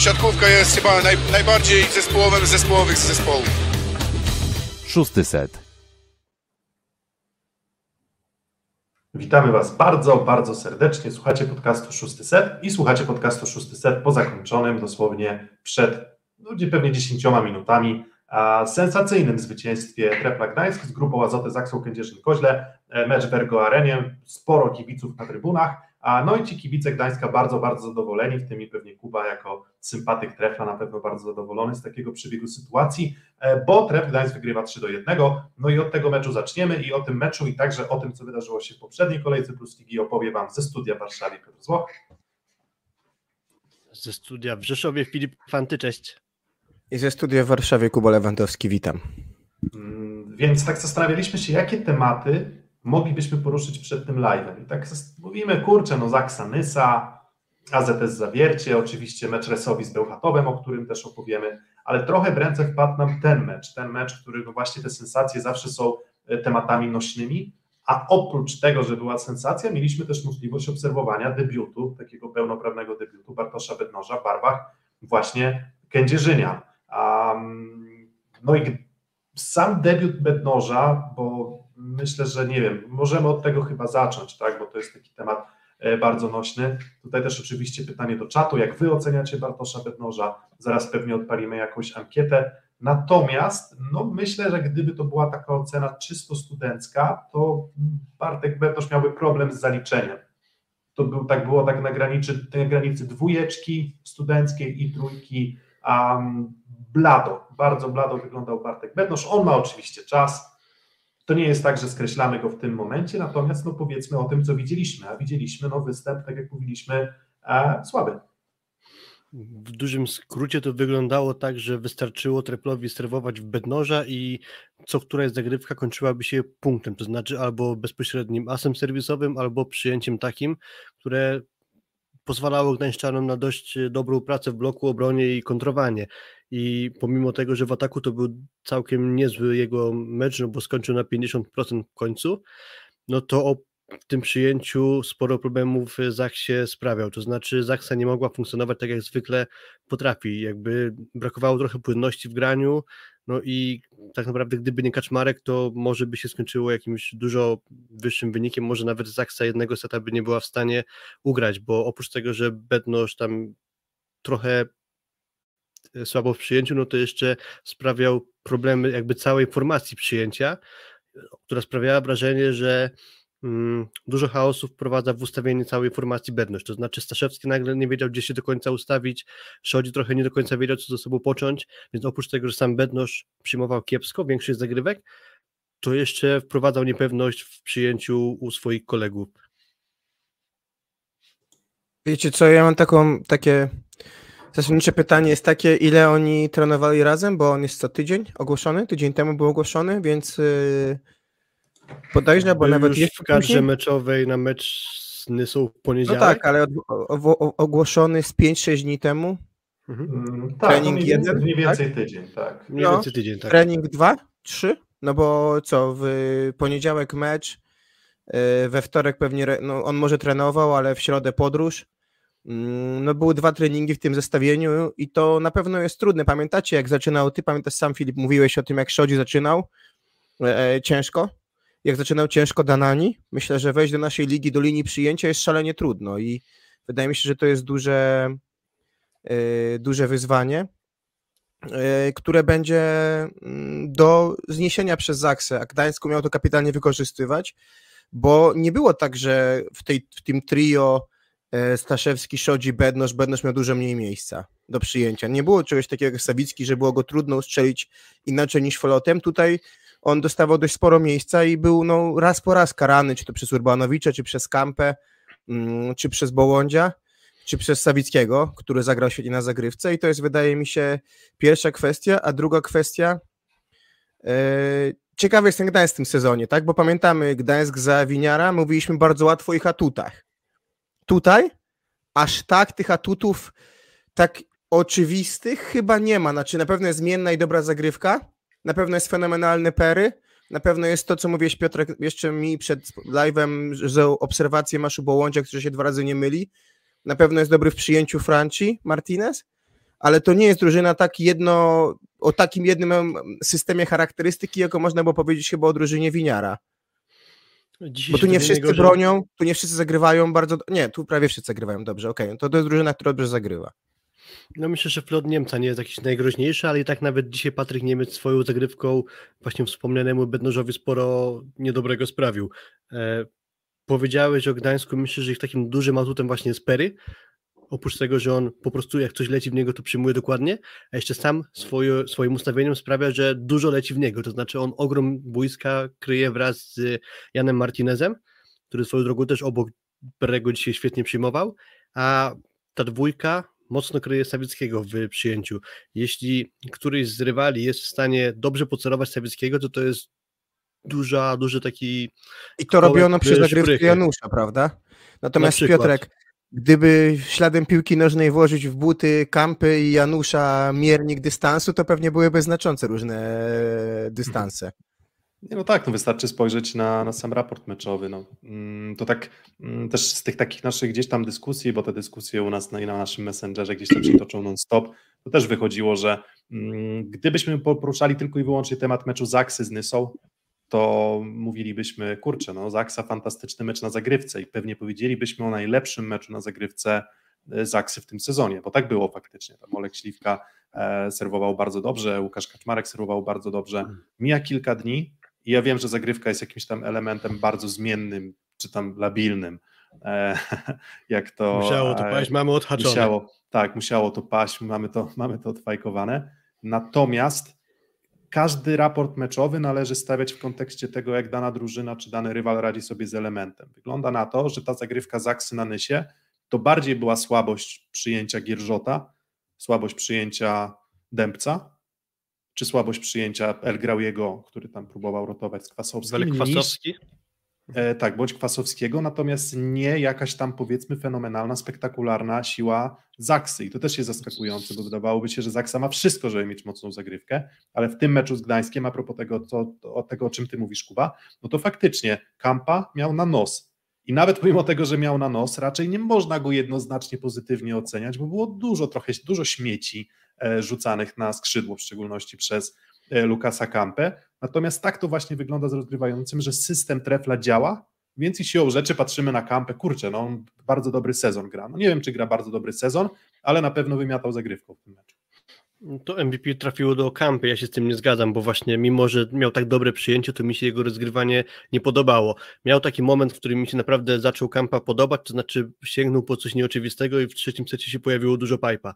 siatkówka jest chyba naj, najbardziej zespołowym z zespołowych z zespołów. Szósty set. Witamy Was bardzo, bardzo serdecznie. Słuchacie podcastu Szósty Set i słuchacie podcastu Szósty Set po zakończonym dosłownie przed no, pewnie 10 minutami a sensacyjnym zwycięstwie Trepla Gdańsk z grupą Azoty Zaksą Kędzierzyn-Koźle, e, mecz w Ergo Arenie, sporo kibiców na trybunach, no i ci kibice Gdańska bardzo, bardzo zadowoleni, w tym i pewnie Kuba jako sympatyk Trefla na pewno bardzo zadowolony z takiego przebiegu sytuacji, e, bo Tref Gdańsk wygrywa 3 do 1, no i od tego meczu zaczniemy i o tym meczu i także o tym, co wydarzyło się w poprzedniej kolejce Plus Ligi opowie Wam ze studia w Warszawie Piotr Złoch. Ze studia w Rzeszowie Filip Fanty, cześć. I ze studia w Warszawie Kuba Lewandowski, witam. Mm, więc tak zastanawialiśmy się, jakie tematy moglibyśmy poruszyć przed tym live'em. I tak mówimy, kurczę, no Zaksa Nysa, AZS Zawiercie, oczywiście mecz Resowi z Bełchatowem, o którym też opowiemy, ale trochę w ręce wpadł nam ten mecz, ten mecz, który no właśnie te sensacje zawsze są e, tematami nośnymi, a oprócz tego, że była sensacja, mieliśmy też możliwość obserwowania debiutu, takiego pełnoprawnego debiutu Bartosza Bednoża w barwach właśnie Kędzierzynia. Um, no i sam debiut Bednoża, bo myślę, że nie wiem, możemy od tego chyba zacząć, tak, bo to jest taki temat e, bardzo nośny. Tutaj też oczywiście pytanie do czatu, jak wy oceniacie Bartosza Bednoża? Zaraz pewnie odpalimy jakąś ankietę. Natomiast no myślę, że gdyby to była taka ocena czysto studencka, to Bartek Bednoż miałby problem z zaliczeniem. To był, tak było tak na granicy, na granicy dwójeczki studenckiej i trójki um, blado, bardzo blado wyglądał Bartek Bednosz. On ma oczywiście czas. To nie jest tak, że skreślamy go w tym momencie, natomiast no powiedzmy o tym, co widzieliśmy. A widzieliśmy no występ, tak jak mówiliśmy, e, słaby. W dużym skrócie to wyglądało tak, że wystarczyło Treplowi serwować w bednoża i co któraś zagrywka kończyłaby się punktem, to znaczy albo bezpośrednim asem serwisowym, albo przyjęciem takim, które pozwalało Gdańszczanom na dość dobrą pracę w bloku, obronie i kontrowanie. I pomimo tego, że w ataku to był całkiem niezły jego mecz, no bo skończył na 50% w końcu, no to w tym przyjęciu sporo problemów Zach się sprawiał, to znaczy Zachsa nie mogła funkcjonować tak jak zwykle potrafi, jakby brakowało trochę płynności w graniu, no i tak naprawdę gdyby nie Kaczmarek, to może by się skończyło jakimś dużo wyższym wynikiem, może nawet Zachsa jednego seta by nie była w stanie ugrać, bo oprócz tego, że Bednosz tam trochę E, słabo w przyjęciu, no to jeszcze sprawiał problemy jakby całej formacji przyjęcia, która sprawiała wrażenie, że dużo chaosu wprowadza w ustawienie całej formacji Bedność, to znaczy Staszewski nagle nie wiedział, gdzie się do końca ustawić, Szodzi trochę nie do końca wiedział, co ze sobą począć, więc oprócz tego, że sam Bedność przyjmował kiepsko, większość zagrywek, to jeszcze wprowadzał niepewność w przyjęciu u swoich kolegów. Wiecie co, ja mam taką, takie Zasadnicze pytanie. Jest takie, ile oni trenowali razem, bo on jest co tydzień ogłoszony, tydzień temu był ogłoszony, więc yy, podejrzewam, bo był nawet jest w kadrze meczowej na mecz z Nysą w poniedziałek. No tak, ale od, o, o, ogłoszony z 5-6 dni temu. Mhm. Mm, tak, trening mniej, jeden, mniej więcej tak? tydzień, tak. Mniej no, więcej tydzień, tak. Trening 2, 3, no bo co, w poniedziałek mecz, yy, we wtorek pewnie, no, on może trenował, ale w środę podróż, Mm, no były dwa treningi w tym zestawieniu i to na pewno jest trudne. Pamiętacie, jak zaczynał, ty pamiętasz sam Filip, mówiłeś o tym, jak Szodzi zaczynał e, e, ciężko, jak zaczynał ciężko Danani. Myślę, że wejść do naszej ligi, do linii przyjęcia jest szalenie trudno i wydaje mi się, że to jest duże, e, duże wyzwanie, e, które będzie mm, do zniesienia przez Zaksę, a Gdańsku miał to kapitalnie wykorzystywać, bo nie było tak, że w, tej, w tym trio E, Staszewski, Szodzi, Bednosz, Bednosz miał dużo mniej miejsca do przyjęcia. Nie było czegoś takiego jak Sawicki, że było go trudno ustrzelić inaczej niż folotem. Tutaj on dostawał dość sporo miejsca i był no, raz po raz karany, czy to przez Urbanowicza, czy przez Kampę, mm, czy przez Bołądzia, czy przez Sawickiego, który zagrał świetnie na zagrywce. I to jest wydaje mi się pierwsza kwestia, a druga kwestia yy, ciekawy jestem Gdańsk w tym sezonie, tak, bo pamiętamy Gdańsk za Winiara, mówiliśmy bardzo łatwo o ich atutach, Tutaj aż tak tych atutów tak oczywistych chyba nie ma. Znaczy na pewno jest zmienna i dobra zagrywka, na pewno jest fenomenalny Pery, na pewno jest to, co mówiłeś Piotrek jeszcze mi przed live'em, że obserwację masz u Bołądzia, który się dwa razy nie myli. Na pewno jest dobry w przyjęciu Franci Martinez, ale to nie jest drużyna tak jedno, o takim jednym systemie charakterystyki, jako można było powiedzieć chyba o drużynie Winiara. Dzisiaj Bo tu nie wszyscy bronią, tu nie wszyscy zagrywają bardzo. Nie, tu prawie wszyscy zagrywają dobrze. Okej, to to jest drużyna, która dobrze zagrywa. No myślę, że flot Niemca nie jest jakiś najgroźniejszy, ale i tak nawet dzisiaj Patryk Niemiec swoją zagrywką właśnie wspomnianemu Bednożowi sporo niedobrego sprawił. E, powiedziałeś o Gdańsku, myślę, że ich takim dużym atutem właśnie jest Pery. Oprócz tego, że on po prostu jak coś leci w niego, to przyjmuje dokładnie, a jeszcze sam swoje, swoim ustawieniem sprawia, że dużo leci w niego. To znaczy on ogrom boiska kryje wraz z Janem Martinezem, który swoją drogą też obok Perego dzisiaj świetnie przyjmował, a ta dwójka mocno kryje Sawickiego w przyjęciu. Jeśli któryś z rywali jest w stanie dobrze pocerować Sawickiego, to to jest duża, duży taki I to robiono bez zagrywce szprychy. Janusza, prawda? Natomiast przykład. Piotrek, gdyby śladem piłki nożnej włożyć w buty Kampy i Janusza miernik dystansu, to pewnie byłyby znaczące różne dystanse. Nie, no tak, no wystarczy spojrzeć na, na sam raport meczowy. No. Mm, To tak mm, też z tych takich naszych gdzieś tam dyskusji, bo te dyskusje u nas na, na naszym messengerze gdzieś tam się toczą non-stop, to też wychodziło, że mm, gdybyśmy poruszali tylko i wyłącznie temat meczu Zaksy z Nysą, to mówilibyśmy, kurczę, no Zaksa fantastyczny mecz na zagrywce i pewnie powiedzielibyśmy o najlepszym meczu na zagrywce e, Zaksy w tym sezonie, bo tak było faktycznie. Tam Olek Śliwka e, serwował bardzo dobrze, Łukasz Kaczmarek serwował bardzo dobrze. Mija kilka dni i ja wiem, że zagrywka jest jakimś tam elementem bardzo zmiennym, czy tam labilnym, e, jak to... musiało to e, paść, mamy odhaczone. Musiało, tak, musiało to paść, mamy to, mamy to odfajkowane. Natomiast każdy raport meczowy należy stawiać w kontekście tego, jak dana drużyna czy dany rywal radzi sobie z elementem. Wygląda na to, że ta zagrywka Zaksy na Nysie to bardziej była słabość przyjęcia Gierżota, słabość przyjęcia Dębca, czy słabość przyjęcia El Grauiego, który tam próbował rotować z Kwasowskim, niż, Kwasowski. E, tak, bądź Kwasowskiego, natomiast nie jakaś tam powiedzmy fenomenalna, spektakularna siła Zaksy. I to też jest zaskakujące, bo wydawałoby się, że Zaksa ma wszystko, żeby mieć mocną zagrywkę, ale w tym meczu z Gdańskiem, a propos tego, co, o tego o czym ty mówisz, Kuba, no to faktycznie Kampa miał na nos. I nawet pomimo tego, że miał na nos, raczej nie można go jednoznacznie pozytywnie oceniać, bo było dużo, trochę dużo śmieci rzucanych na skrzydło, w szczególności przez e, Lukasa Kampę. Natomiast tak to właśnie wygląda z rozgrywającym, że system trefla działa, więc i siłą rzeczy patrzymy na Kampę, kurczę, no on bardzo dobry sezon gra. No nie wiem, czy gra bardzo dobry sezon, ale na pewno wymiatał zagrywką w tym meczu. To MVP trafiło do kampy, ja się z tym nie zgadzam, bo właśnie mimo, że miał tak dobre przyjęcie, to mi się jego rozgrywanie nie podobało. Miał taki moment, w którym mi się naprawdę zaczął kampa podobać, to znaczy sięgnął po coś nieoczywistego i w trzecim secie się pojawiło dużo pipa.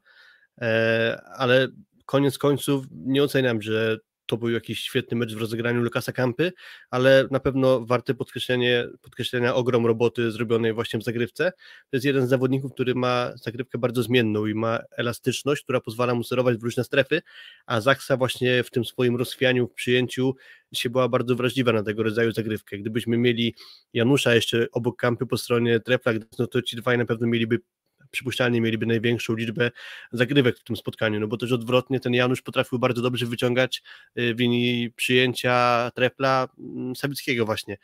E, ale koniec końców nie oceniam, że to był jakiś świetny mecz w rozegraniu Lukasa Kampy, ale na pewno warte podkreślenie, podkreślenia ogrom roboty zrobionej właśnie w zagrywce. To jest jeden z zawodników, który ma zagrywkę bardzo zmienną i ma elastyczność, która pozwala mu sterować w różne strefy, a Zaksa właśnie w tym swoim rozchwianiu, w przyjęciu się była bardzo wrażliwa na tego rodzaju zagrywkę. Gdybyśmy mieli Janusza jeszcze obok Kampy po stronie Trefla, no to ci dwaj na pewno mieliby przypuszczalnie mieliby największą liczbę zagrywek w tym spotkaniu, no bo też odwrotnie ten Janusz potrafił bardzo dobrze wyciągać y, w linii przyjęcia trefla mm, Sabickiego właśnie.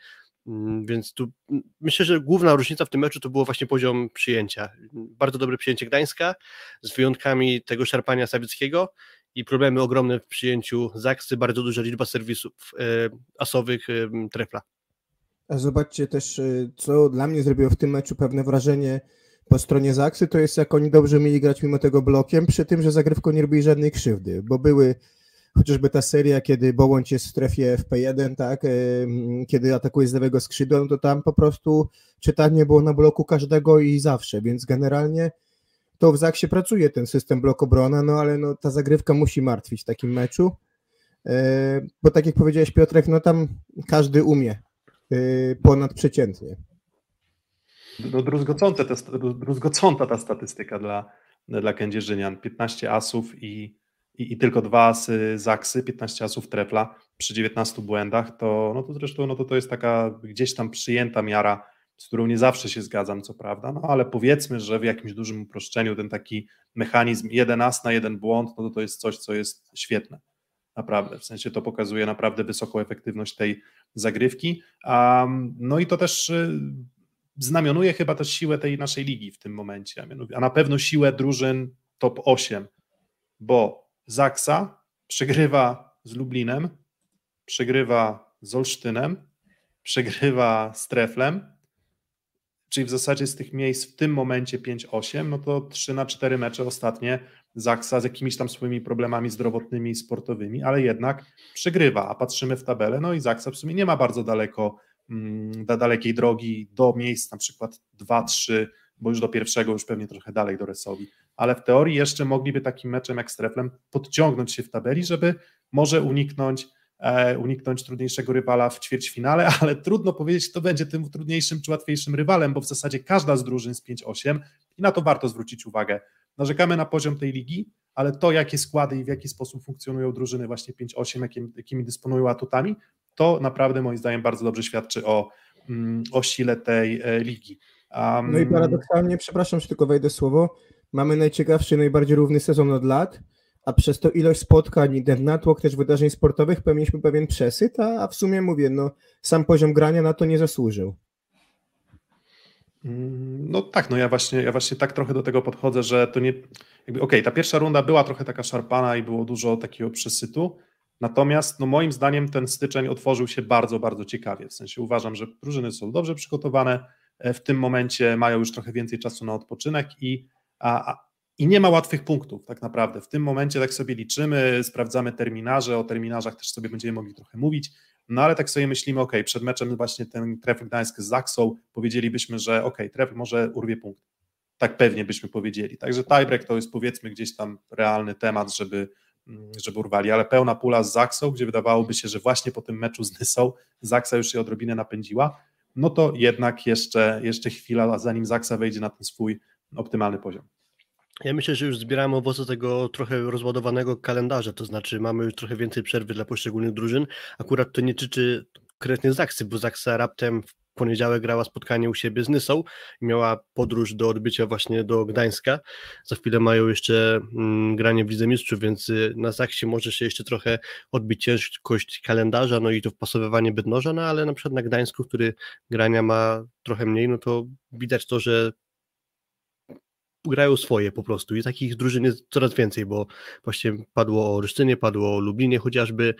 Mm, Więc tu mm, myślę, że główna różnica w tym meczu to było właśnie poziom przyjęcia. Bardzo dobre przyjęcie Gdańska, z wyjątkami tego szarpania Sawickiego i problemy ogromne w przyjęciu Zaksy, bardzo duża liczba serwisów e, asowych e, trefla. A zobaczcie też, y, co dla mnie zrobiło w tym meczu pewne wrażenie po stronie Zaksy, to jest jak oni dobrze mieli grać mimo tego blokiem, przy tym, że zagrywką nie robili żadnej krzywdy, bo były chociażby ta seria, kiedy Bołądź jest w strefie FP1, tak, kiedy atakuje z lewego skrzydła, no to tam po prostu czytanie było na bloku każdego i zawsze, więc generalnie to w Zaksie pracuje ten system blok obrona, no ale no, ta zagrywka musi martwić w takim meczu, yy, bo tak jak powiedziałeś Piotrek, no tam każdy umie yy, ponadprzeciętnie. No, druzgocące te, druzgocąca ta statystyka dla, dla Kędzierzynian. 15 asów i, i, i tylko dwa asy Zaksy, 15 asów trefla przy 19 błędach, to, no to zresztą no to, to jest taka gdzieś tam przyjęta miara, z którą nie zawsze się zgadzam, co prawda, no ale powiedzmy, że w jakimś dużym uproszczeniu ten taki mechanizm 11 na jeden błąd, no to to jest coś, co jest świetne. Naprawdę, w sensie to pokazuje naprawdę wysoką efektywność tej zagrywki. Um, no i to też y, znamionuje chyba też siłę tej naszej ligi w tym momencie, a, na pewno siłę drużyn top 8 bo Zaksa przegrywa z Lublinem, przegrywa z Olsztynem, przegrywa z Treflem, czyli w zasadzie z tych miejsc w tym momencie 5-8, no to 3 na 4 mecze ostatnie Zaksa z jakimiś tam swoimi problemami zdrowotnymi i sportowymi, ale jednak przegrywa, a patrzymy w tabelę, no i Zaksa w sumie nie ma bardzo daleko, mm, dalekiej drogi do miejsc na przykład 2-3, bo już do pierwszego, już pewnie trochę dalej do Resowi, ale w teorii jeszcze mogliby takim meczem jak z Treflem podciągnąć się w tabeli, żeby może uniknąć E, uniknąć trudniejszego rywala w ćwierćfinale, ale trudno powiedzieć, kto będzie tym trudniejszym czy łatwiejszym rywalem, bo w zasadzie każda z drużyn z 5-8 i na to warto zwrócić uwagę. Narzekamy na poziom tej ligi, ale to, jakie składy i w jaki sposób funkcjonują drużyny właśnie 5-8, jakimi, jakimi dysponują atutami, to naprawdę moim zdaniem bardzo dobrze świadczy o, mm, o sile tej e, ligi. Um, no i paradoksalnie, przepraszam, że tylko wejdę słowo, mamy najciekawszy, najbardziej równy sezon od lat, a przez to ilość spotkań, ten natłok też wydarzeń sportowych pełniliśmy pewien przesyt, a w sumie mówię, no sam poziom grania na to nie zasłużył. Mm, no tak, no ja właśnie, ja właśnie tak trochę do tego podchodzę, że to nie, jakby okej, okay, ta pierwsza runda była trochę taka szarpana i było dużo takiego przesytu, natomiast no moim zdaniem ten styczeń otworzył się bardzo, bardzo ciekawie, w sensie uważam, że drużyny są dobrze przygotowane, e, w tym momencie mają już trochę więcej czasu na odpoczynek i a, i nie ma łatwych punktów, tak naprawdę. W tym momencie tak sobie liczymy, sprawdzamy terminarze, o terminarzach też sobie będziemy mogli trochę mówić, no ale tak sobie myślimy, ok, przed meczem właśnie ten Trefl Gdańsk z Zaksą powiedzielibyśmy, że ok, Trefl może urwie punkt. Tak pewnie byśmy powiedzieli. Także tiebreak to jest powiedzmy gdzieś tam realny temat, żeby, żeby urwali, ale pełna pula z Zaksą, gdzie wydawałoby się, że właśnie po tym meczu z Nysą Zaksa już się odrobinę napędziła, no to jednak jeszcze, jeszcze chwila, zanim Zaksa wejdzie na ten swój optymalny poziom. Ja myślę, że już zbieramy owoce tego trochę rozładowanego kalendarza, to znaczy mamy już trochę więcej przerwy dla poszczególnych drużyn. Akurat to nie tyczy konkretnie Zaksy, bo Zaksa raptem w poniedziałek grała spotkanie u siebie z Nysą i miała podróż do odbycia właśnie do Gdańska. Za chwilę mają jeszcze mm, granie w Lidze Mistrzów, więc y, na Zaksie może się jeszcze trochę odbić ciężkość kalendarza, no i to wpasowywanie Bydnoża, no ale na przykład na Gdańsku, który grania ma trochę mniej, no to widać to, że grają swoje po prostu i takich drużyn jest coraz więcej, bo właśnie padło o Olsztynie, padło o Lublinie chociażby,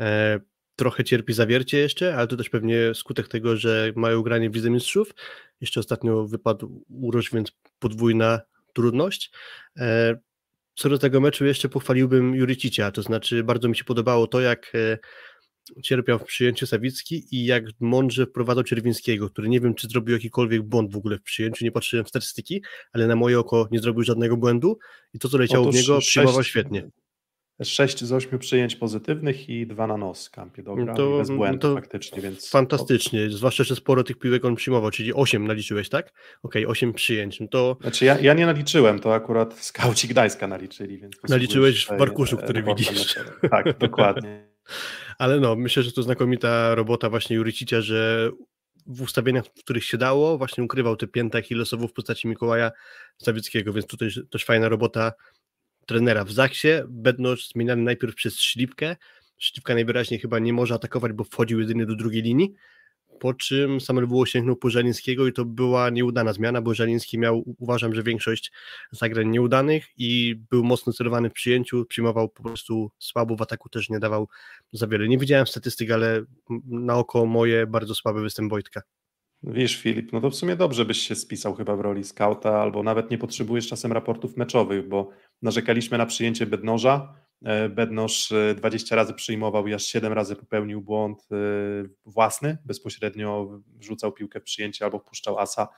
e, trochę cierpi zawiercie jeszcze, ale to też pewnie skutek tego, że mają granie w Lidze Mistrzów, jeszcze ostatnio wypadł Uroż, więc podwójna trudność. E, co do tego meczu jeszcze pochwaliłbym Jurycicia, to znaczy bardzo mi się podobało to, jak e, cierpiał w przyjęciu Sawicki i jak mądrze wprowadzał Czerwińskiego, który nie wiem, czy zrobił jakikolwiek błąd w ogóle w przyjęciu, nie patrzyłem w statystyki, ale na moje oko nie zrobił żadnego błędu i to, co leciało Otóż w niego, przyjmował świetnie. 6 z 8 przyjęć pozytywnych i 2 na nos kampie dobra, to, bez błędu to faktycznie, więc... Fantastycznie, zwłaszcza, że sporo tych piłek on przyjmował, czyli 8 naliczyłeś, tak? Okej, okay, 8 przyjęć, no to... Znaczy ja, ja nie naliczyłem, to akurat skauci Gdańska naliczyli, więc... Naliczyłeś w Barkuszu, który widzisz. Tak, dokładnie. Ale no, myślę, że to znakomita robota właśnie Jurycicia, że w ustawieniach, w których się dało, właśnie ukrywał te pięta achillesową w postaci Mikołaja Stawieckiego, więc tutaj też fajna robota trenera w Zaksie. Bednosz zmieniany najpierw przez Śliwkę. Śliwka najwyraźniej chyba nie może atakować, bo wchodził jedynie do drugiej linii, po czym Samuel było sięgnął po Żalińskiego i to była nieudana zmiana, bo Żaliński miał, uważam, że większość zagrań nieudanych i był mocno celowany w przyjęciu, przyjmował po prostu słabo, w ataku też nie dawał za wiele. Nie widziałem statystyk, ale na oko moje bardzo słaby występ Wojtka. Wiesz, Filip, no to w sumie dobrze byś się spisał chyba w roli skauta, albo nawet nie potrzebujesz czasem raportów meczowych, bo narzekaliśmy na przyjęcie Bednoża, E, Bednosz 20 e, razy przyjmował i aż 7 razy popełnił błąd e, własny, bezpośrednio rzucał piłkę w przyjęcie albo wpuszczał asa.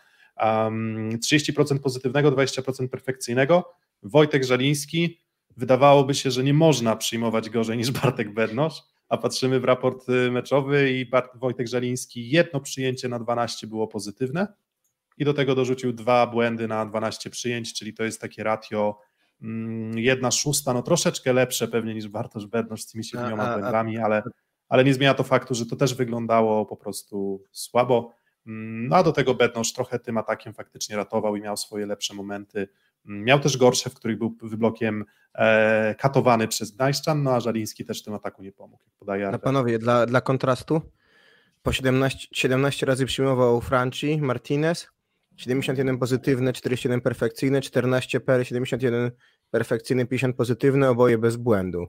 30% pozytywnego, 20% perfekcyjnego. Wojtek Żaliński, wydawałoby się, że nie można przyjmować gorzej niż Bartek Bednosz, a patrzymy w raport meczowy i Wojtek Żaliński jedno przyjęcie na 12 było pozytywne i do tego dorzucił dwa błędy na 12 przyjęć, czyli to jest takie ratio Mm, jedna szósta, no troszeczkę lepsze pewnie niż Bartosz Bednosz z tymi siedmioma błędami, ale, ale nie zmienia to faktu, że to też wyglądało po prostu słabo. Mm, no a do tego Bednosz trochę tym atakiem faktycznie ratował i miał swoje lepsze momenty. Mm, miał też gorsze, w których był wyblokiem e, katowany przez Gdańszczan, no a Żaliński też w tym ataku nie pomógł, jak podaje No panowie, dla, dla kontrastu, po 17, 17 razy przyjmował Franci Martinez, 71 pozytywne, 41 perfekcyjne, 14 per, 71 perfekcyjny, 50 pozytywny, oboje bez błędu.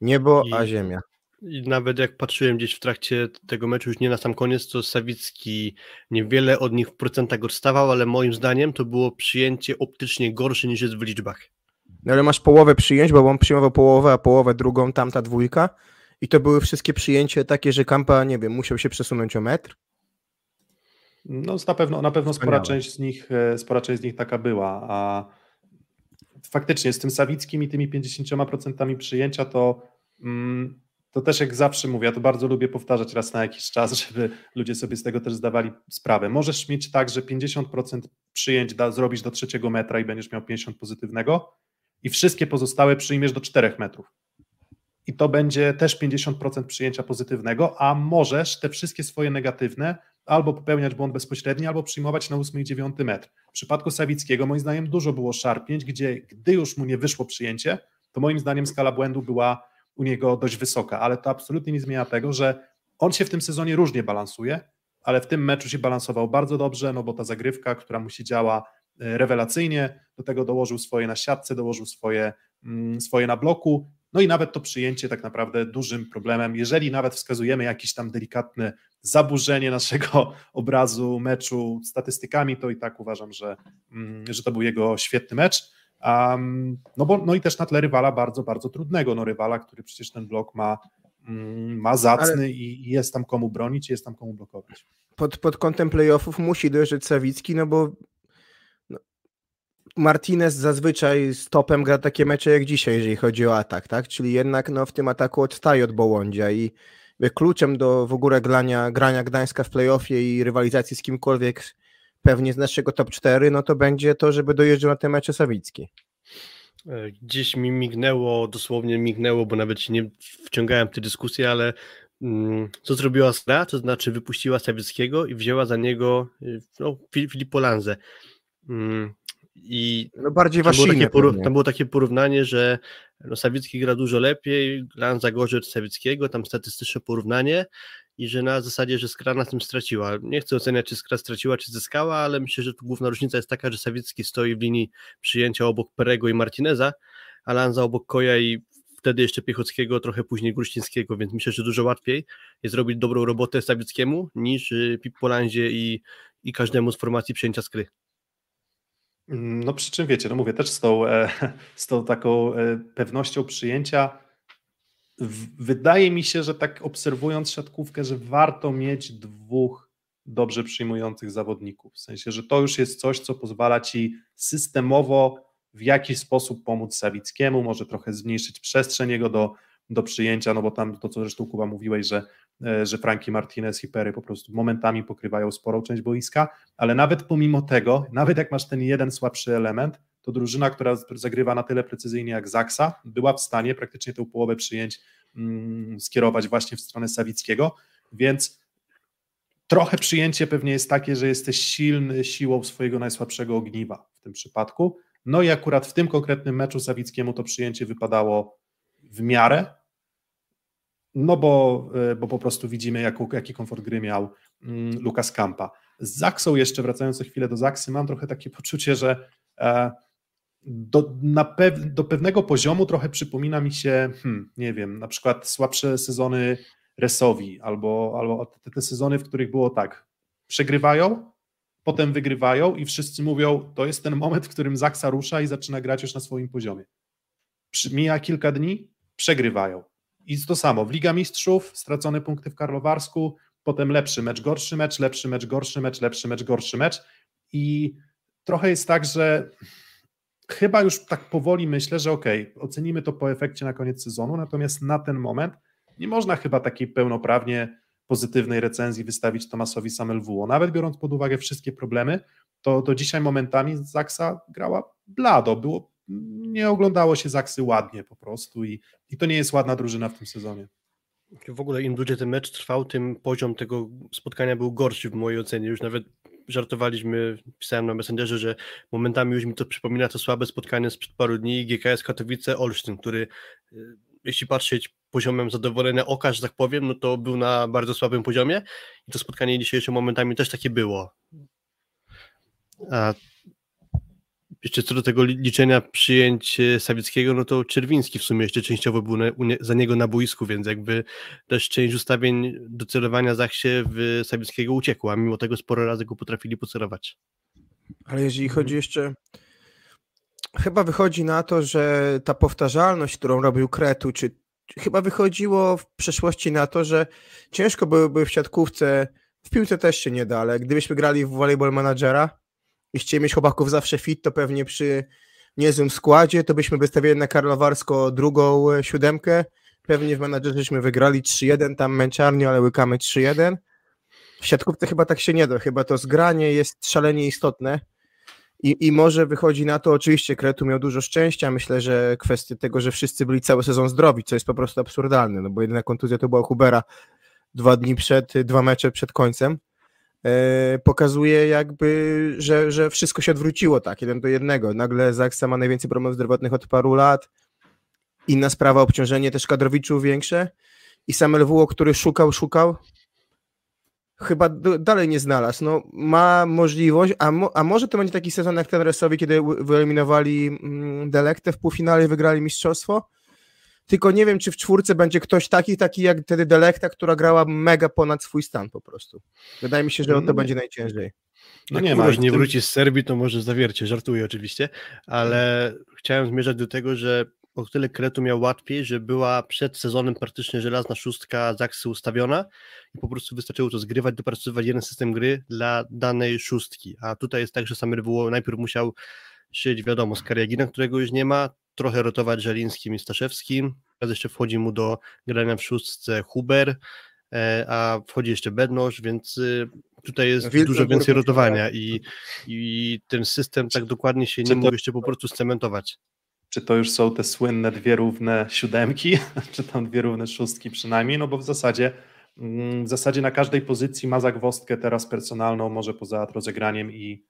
Niebo, I- a ziemia. I nawet jak patrzyłem gdzieś w trakcie tego meczu, już nie na sam koniec, to Sawicki niewiele od nich w procentach odstawał, ale moim zdaniem to było przyjęcie optycznie gorsze niż jest w liczbach. No ale masz połowę przyjęć, bo on przyjmował połowę, a połowę drugą, tamta dwójka. I to były wszystkie przyjęcia takie, że Kampa, nie wiem, musiał się przesunąć o metr. No na pewno, na pewno spora część, z nich, e, spora część z nich taka była, a faktycznie z tym Sawickim i tymi 50% przyjęcia to, mm, to też jak zawsze mówię, ja to bardzo lubię powtarzać raz na jakiś czas, żeby ludzie sobie z tego też zdawali sprawę. Możesz mieć tak, że 50% przyjęć da, zrobisz do trzeciego metra i będziesz miał 50 pozytywnego i wszystkie pozostałe przyjmiesz do 4 metrów. I to będzie też 50% przyjęcia pozytywnego, a możesz te wszystkie swoje negatywne albo popełniać błąd bezpośredni, albo przyjmować na 8 i 9 metr. W przypadku Sawickiego moim zdaniem dużo było szarpnięć, gdzie gdy już mu nie wyszło przyjęcie, to moim zdaniem skala błędu była u niego dość wysoka, ale to absolutnie nie zmienia tego, że on się w tym sezonie różnie balansuje, ale w tym meczu się balansował bardzo dobrze, no bo ta zagrywka, która mu się działa e, rewelacyjnie, do tego dołożył swoje na siatce, dołożył swoje, mm, swoje na bloku, no i nawet to przyjęcie tak naprawdę dużym problemem, jeżeli nawet wskazujemy jakieś tam delikatne zaburzenie naszego obrazu meczu statystykami, to i tak uważam, że, mm, że to był jego świetny mecz. Um, no, bo, no i też na tle rywala bardzo, bardzo trudnego. No rywala, który przecież ten blok ma, mm, ma zacny i, i jest tam komu bronić, jest tam komu blokować. Pod, pod kątem playoffów musi dojrzeć Sawicki, no bo no, Martinez zazwyczaj z topem gra takie mecze jak dzisiaj, jeżeli chodzi o atak, tak? Czyli jednak no, w tym ataku odstaje od Bołądzia i kluczem do w ogóle grania, grania Gdańska w playoffie i rywalizacji z kimkolwiek pewnie z naszego top 4, no to będzie to, żeby dojeżdżał na te mecze Sawicki. E, Gdzieś mi mignęło, dosłownie mignęło, bo nawet się nie wciągałem w tę dyskusję, ale mm, co zrobiła Skra, to znaczy wypuściła Sawickiego i wzięła za niego y, no, Fil- Filippo Lanzę. Mm, I No bardziej tam było, tam było takie porównanie, że no, Sawicki gra dużo lepiej, Lanza gorzej od Sawickiego, tam statystyczne porównanie i że na zasadzie, że Skra na tym straciła. Nie chcę oceniać, czy Skra straciła, czy zyskała, ale myślę, że tu główna różnica jest taka, że Sawicki stoi w linii przyjęcia obok Perego i Martineza, a Lanza obok Koja i wtedy jeszcze Piechockiego, trochę później Gruścińskiego, więc myślę, że dużo łatwiej jest zrobić dobrą robotę Sawickiemu niż y, Pippo Lanzie i, i każdemu z formacji przyjęcia Skry. No przy czym wiecie, no mówię też z tą, e, z tą taką e, pewnością przyjęcia. Wydaje mi się, że tak obserwując siatkówkę, że warto mieć dwóch dobrze przyjmujących zawodników. W sensie, że to już jest coś, co pozwala ci systemowo w jakiś sposób pomóc Sawickiemu, może trochę zmniejszyć przestrzeń jego do, do przyjęcia, no bo tam to, co zresztą Kuba mówiłeś, że, e, że Franki Martinez i Perry po prostu momentami pokrywają sporą część boiska, ale nawet pomimo tego, nawet jak masz ten jeden słabszy element, to drużyna, która zagrywa na tyle precyzyjnie jak Zaksa, była w stanie praktycznie tę połowę przyjęć mm, skierować właśnie w stronę Sawickiego, więc trochę przyjęcie pewnie jest takie, że jesteś silny siłą swojego najsłabszego ogniwa w tym przypadku. No i akurat w tym konkretnym meczu Sawickiemu to przyjęcie wypadało w miarę, no bo, e, bo po prostu widzimy, jaki komfort gry miał mm, Lukas Kampa. Z Zaksą jeszcze, wracając o chwilę do Zaksy, mam trochę takie poczucie, że e, do, pew, do pewnego poziomu trochę przypomina mi się, hmm, nie wiem, na przykład słabsze sezony Resowi, albo, albo te, te sezony, w których było tak, przegrywają, potem wygrywają i wszyscy mówią, to jest ten moment, w którym Zaksa rusza i zaczyna grać już na swoim poziomie. Mija kilka dni, przegrywają. I to samo, w Liga Mistrzów, stracone punkty w Karlowarsku, potem lepszy mecz, gorszy mecz, lepszy mecz, gorszy mecz, lepszy mecz, gorszy mecz i trochę jest tak, że chyba już tak powoli myślę, że okej, okay, ocenimy to po efekcie na koniec sezonu, natomiast na ten moment nie można chyba takiej pełnoprawnie pozytywnej recenzji wystawić Tomasowi Samelwuo. Nawet biorąc pod uwagę wszystkie problemy, to, to dzisiaj momentami Zaksa grała blado, było, nie oglądało się Zaksy ładnie po prostu i, i to nie jest ładna drużyna w tym sezonie. W ogóle im dłużej ten mecz trwał, tym poziom tego spotkania był gorszy w mojej ocenie. Już nawet żartowaliśmy, pisałem na Messengerze, że momentami już mi to przypomina to słabe spotkanie sprzed paru dni GKS Katowice-Olsztyn, który jeśli patrzeć poziomem zadowolenia oka, że tak powiem, no to był na bardzo słabym poziomie i to spotkanie dzisiejsze momentami też takie było. A jeszcze co do tego liczenia przyjęć e, Sawickiego, no to Czerwiński w sumie jeszcze częściowo był na, za niego na boisku, więc jakby też część ustawień do celowania Zachsie w Sawickiego uciekła, mimo tego sporo razy go potrafili pocelować. Ale jeżeli chodzi jeszcze chyba wychodzi na to, że ta powtarzalność, którą robił Kretu, czy chyba wychodziło w przeszłości na to, że ciężko byłoby w siatkówce, w piłce też się nie da, ale gdybyśmy grali w volleyball managera i chcieli mieć chłopaków zawsze fit, to pewnie przy niezłym składzie, to byśmy wystawili na Karlowarsko drugą e, siódemkę, pewnie w menadżerzyśmy wygrali 3-1, tam męczarnie, ale łykamy 3-1. W siatkówce chyba tak się nie da, chyba to zgranie jest szalenie istotne. I, I może wychodzi na to, oczywiście Kretu miał dużo szczęścia, myślę, że kwestia tego, że wszyscy byli cały sezon zdrowi, co jest po prostu absurdalne, no bo jedyna kontuzja to była Hubera dwa dni przed, dwa mecze przed końcem, pokazuje jakby, że, że wszystko się odwróciło tak, jeden do jednego, nagle Zaksa ma najwięcej problemów zdrowotnych od paru lat, inna sprawa, obciążenie też kadrowiczów większe i sam LWO, który szukał, szukał, chyba dalej nie znalazł. No, ma możliwość, a, mo, a może to będzie taki sezon jak ten Resowi, kiedy wyeliminowali mm, Delektę w półfinale i wygrali mistrzostwo. Tylko nie wiem, czy w czwórce będzie ktoś taki, taki jak wtedy Delekta, która grała mega ponad swój stan po prostu. Wydaje mi się, że o to no, będzie najciężej. No nie ma. nie wróci z Serbii, to może zawiercie, żartuję oczywiście, ale chciałem zmierzać do tego, że o tyle Kretu miał łatwiej, że była przed sezonem praktycznie żelazna szóstka Zaksy ustawiona i po prostu wystarczyło to zgrywać, dopracowywać jeden system gry dla danej szóstki, a tutaj jest tak, że sam Rywuło najpierw musiał szyć, wiadomo, z Kariagina, którego już nie ma, trochę rotować Żelińskim i Staszewskim, teraz jeszcze wchodzi mu do grania w szóstce Huber, e, a wchodzi jeszcze Bednosz, więc y, tutaj jest dużo więcej rotowania i, i ten system tak dokładnie się nie mógł jeszcze po prostu scementować. Czy to już są te słynne dwie równe siódemki, czy tam dwie równe szóstki przynajmniej, no bo w zasadzie mm, w zasadzie na każdej pozycji ma zagwostkę teraz personalną, może poza rozegraniem i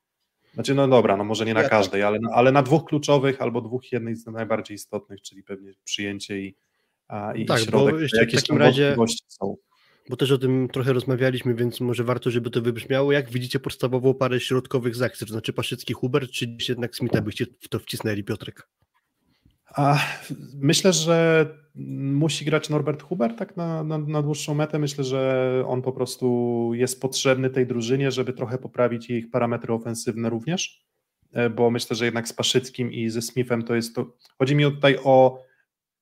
znaczy no dobra, no może nie na każdej, ale, ale na dwóch kluczowych albo dwóch jednych z najbardziej istotnych, czyli pewnie przyjęcie i, a, i, tak, środek, bo jeszcze jakieś w takim razie są. Bo też o tym trochę rozmawialiśmy, więc może warto, żeby to wybrzmiało. Jak widzicie podstawową parę środkowych z akcji, to znaczy Paszycki Hubert, czy jednak Smitha byście w to wcisnęli, Piotrek? A myślę, że musi grać Norbert Huber tak na, na, na, dłuższą metę. Myślę, że on po prostu jest potrzebny tej drużynie, żeby trochę poprawić ich parametry ofensywne również, e, bo myślę, że jednak z Paszyckim i ze Smithem to jest to. Chodzi mi tutaj o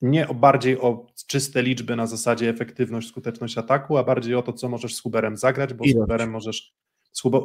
nie o bardziej o czyste liczby na zasadzie efektywność, skuteczność ataku, a bardziej o to, co możesz z Huberem zagrać, bo z Huberem możesz,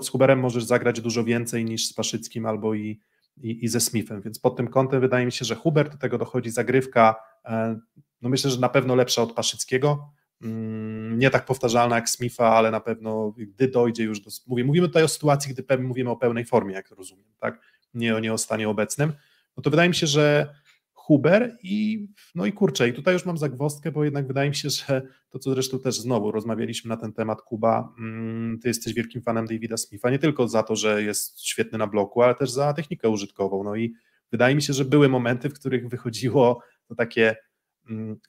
z Huberem możesz zagrać dużo więcej niż z Paszyckim albo i i, i ze Smithem, więc pod tym kątem wydaje mi się, że Hubert, do tego dochodzi zagrywka, e, no myślę, że na pewno lepsza od Paszyckiego, mm, nie tak powtarzalna jak Smitha, ale na pewno gdy dojdzie już do, mówię, mówimy tutaj o sytuacji, gdy mówimy o pełnej formie, jak rozumiem, tak, nie, nie o stanie obecnym, no to wydaje mi się, że Huber i no i kurczę, i tutaj już mam zagwostkę, bo jednak wydaje mi się, że to co zresztą też znowu rozmawialiśmy na ten temat, Kuba, mm, ty jesteś wielkim fanem Davida Smitha, nie tylko za to, że jest świetny na bloku, ale też za technikę użytkową, no i wydaje mi się, że były momenty, w których wychodziło to takie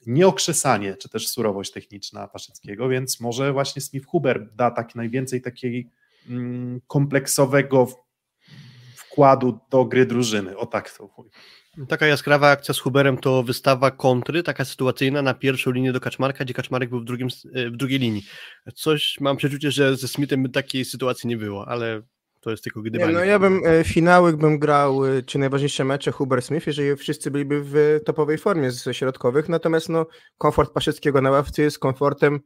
nieokrzesanie, czy też surowość techniczna Paszyckiego, więc może właśnie Smith Huber da tak najwięcej takiej mm, kompleksowego wkładu do gry drużyny, o tak to mówię. Taka jaskrawa akcja z Huberem to wystawa kontry, taka sytuacyjna na pierwszą linię do Kaczmarka, gdzie Kaczmarek był w, drugim, e, w drugiej linii. Coś mam przeczucie, że ze Smithem takiej sytuacji nie było, ale to jest tylko gdyby. No ja bym e, finały bym grał, e, czy najważniejsze mecze Huber-Smith, jeżeli wszyscy byliby w topowej formie ze środkowych, natomiast no komfort Paszyckiego na ławce jest komfortem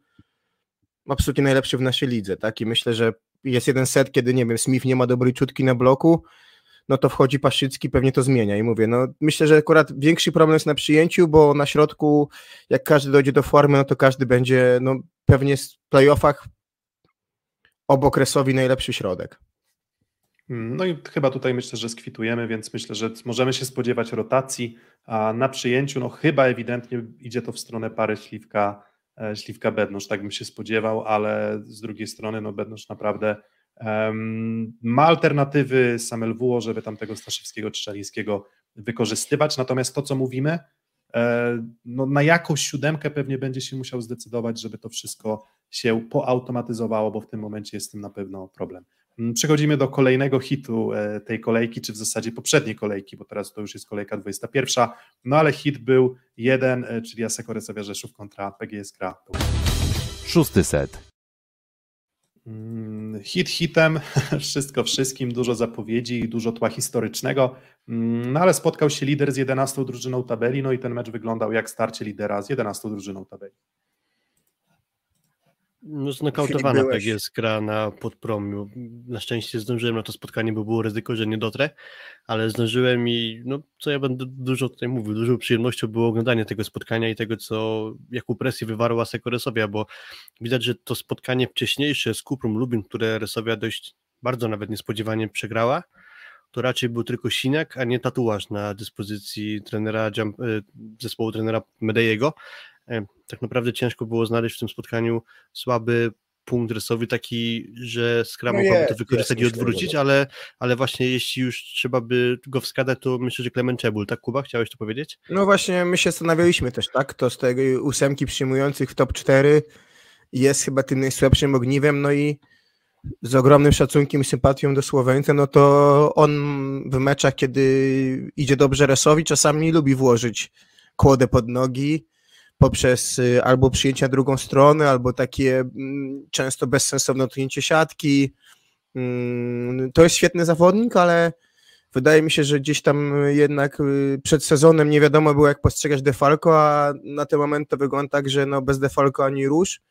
absolutnie najlepszy w naszej lidze, tak? I myślę, że jest jeden set, kiedy, nie wiem, Smith nie ma dobrej czutki na bloku, no to wchodzi Paszycki, pewnie to zmienia i mówię, no myślę, że akurat większy problem jest na przyjęciu, bo na środku jak każdy dojdzie do formy, no to każdy będzie no pewnie w playoffach obokresowi najlepszy środek. Mm, no i chyba tutaj myślę, że skwitujemy, więc myślę, że możemy się spodziewać rotacji, a na przyjęciu no chyba ewidentnie idzie to w stronę pary śliwka, e, śliwka Bednosz, tak bym się spodziewał, ale z drugiej strony no Bednosz naprawdę ma alternatywy sam LWO, żeby tam tego Staszewskiego czy wykorzystywać, natomiast to, co mówimy, e, no na jakąś siódemkę pewnie będzie się musiał zdecydować, żeby to wszystko się poautomatyzowało, bo w tym momencie jest z tym na pewno problem. Mm, Przechodzimy do kolejnego hitu e, tej kolejki, czy w zasadzie poprzedniej kolejki, bo teraz to już jest kolejka 21. No ale hit był jeden, e, czyli Aseko Resowia Rzeszów kontra PGS Gra. Szósty set. Mm, Hit hitem, wszystko wszystkim, dużo zapowiedzi i dużo tła historycznego, Mm, no ale spotkał się lider z 11 drużyną tabeli, no i ten mecz wyglądał jak starcie lidera z 11 drużyną tabeli. No, znokautowana byłeś. PGS gra na podpromiu. Na szczęście zdążyłem na to spotkanie, bo było ryzyko, że nie dotrę, ale zdążyłem i no, co ja będę dużo tutaj mówił, dużą przyjemnością było oglądanie tego spotkania i tego, co, jaką presję wywarła Seko Resowia, bo widać, że to spotkanie wcześniejsze z Kuprum Lubin, które Resowia dość bardzo nawet niespodziewanie przegrała, to raczej był tylko siniak, a nie tatuaż na dyspozycji trenera y, zespołu trenera Medejego. E, Tak naprawdę ciężko było znaleźć w tym spotkaniu słaby punkt rysowy, taki, że Skra No jest, to wykorzystać jest, i odwrócić, ale, ale właśnie jeśli już trzeba by go wskazać, to myślę, że Klement Czebul, tak Kuba? Chciałeś to powiedzieć? No właśnie, my się zastanawialiśmy też, tak? To z tej ósemki przyjmujących w top 4 jest chyba tym najsłabszym ogniwem, no i z ogromnym szacunkiem i sympatią do Słoweńca, no to on w meczach, kiedy idzie dobrze Resowi, czasami lubi włożyć kłodę pod nogi poprzez y, albo przyjęcia drugą stronę, albo takie mm, często bezsensowne odcięcie siatki. Mm, To jest świetny zawodnik, ale Wydaje mi się, że gdzieś tam jednak y, przed sezonem nie wiadomo było, jak postrzegać Defalco, a na ten moment to wygląda tak, że no bez Defalco ani rusz,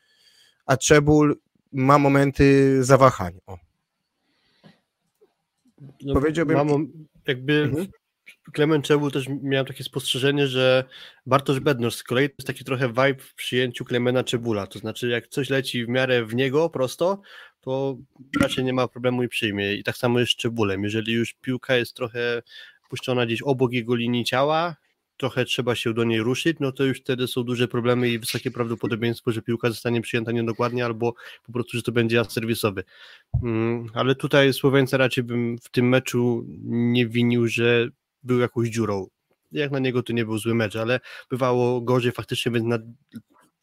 a Czebul ma momenty zawahań. O. No, Powiedziałbym- Mam, jakby Mhm. Klement Czebul też miałem takie spostrzeżenie, że Bartosz Bednosz z kolei to jest taki trochę vibe w przyjęciu Klemena Czebula, to znaczy jak coś leci w miarę w niego prosto, to raczej nie ma problemu i przyjmie. I tak samo jest z Czebulem. Jeżeli już piłka jest trochę puszczona gdzieś obok jego linii ciała, trochę trzeba się do niej ruszyć, no to już wtedy są duże problemy i wysokie prawdopodobieństwo, że piłka zostanie przyjęta niedokładnie albo po prostu, że to będzie as serwisowy. Mm, Ale tutaj Słoweńca raczej bym w tym meczu nie winił, że był jakąś dziurą. Jak na niego to nie był zły mecz, ale bywało gorzej faktycznie, więc na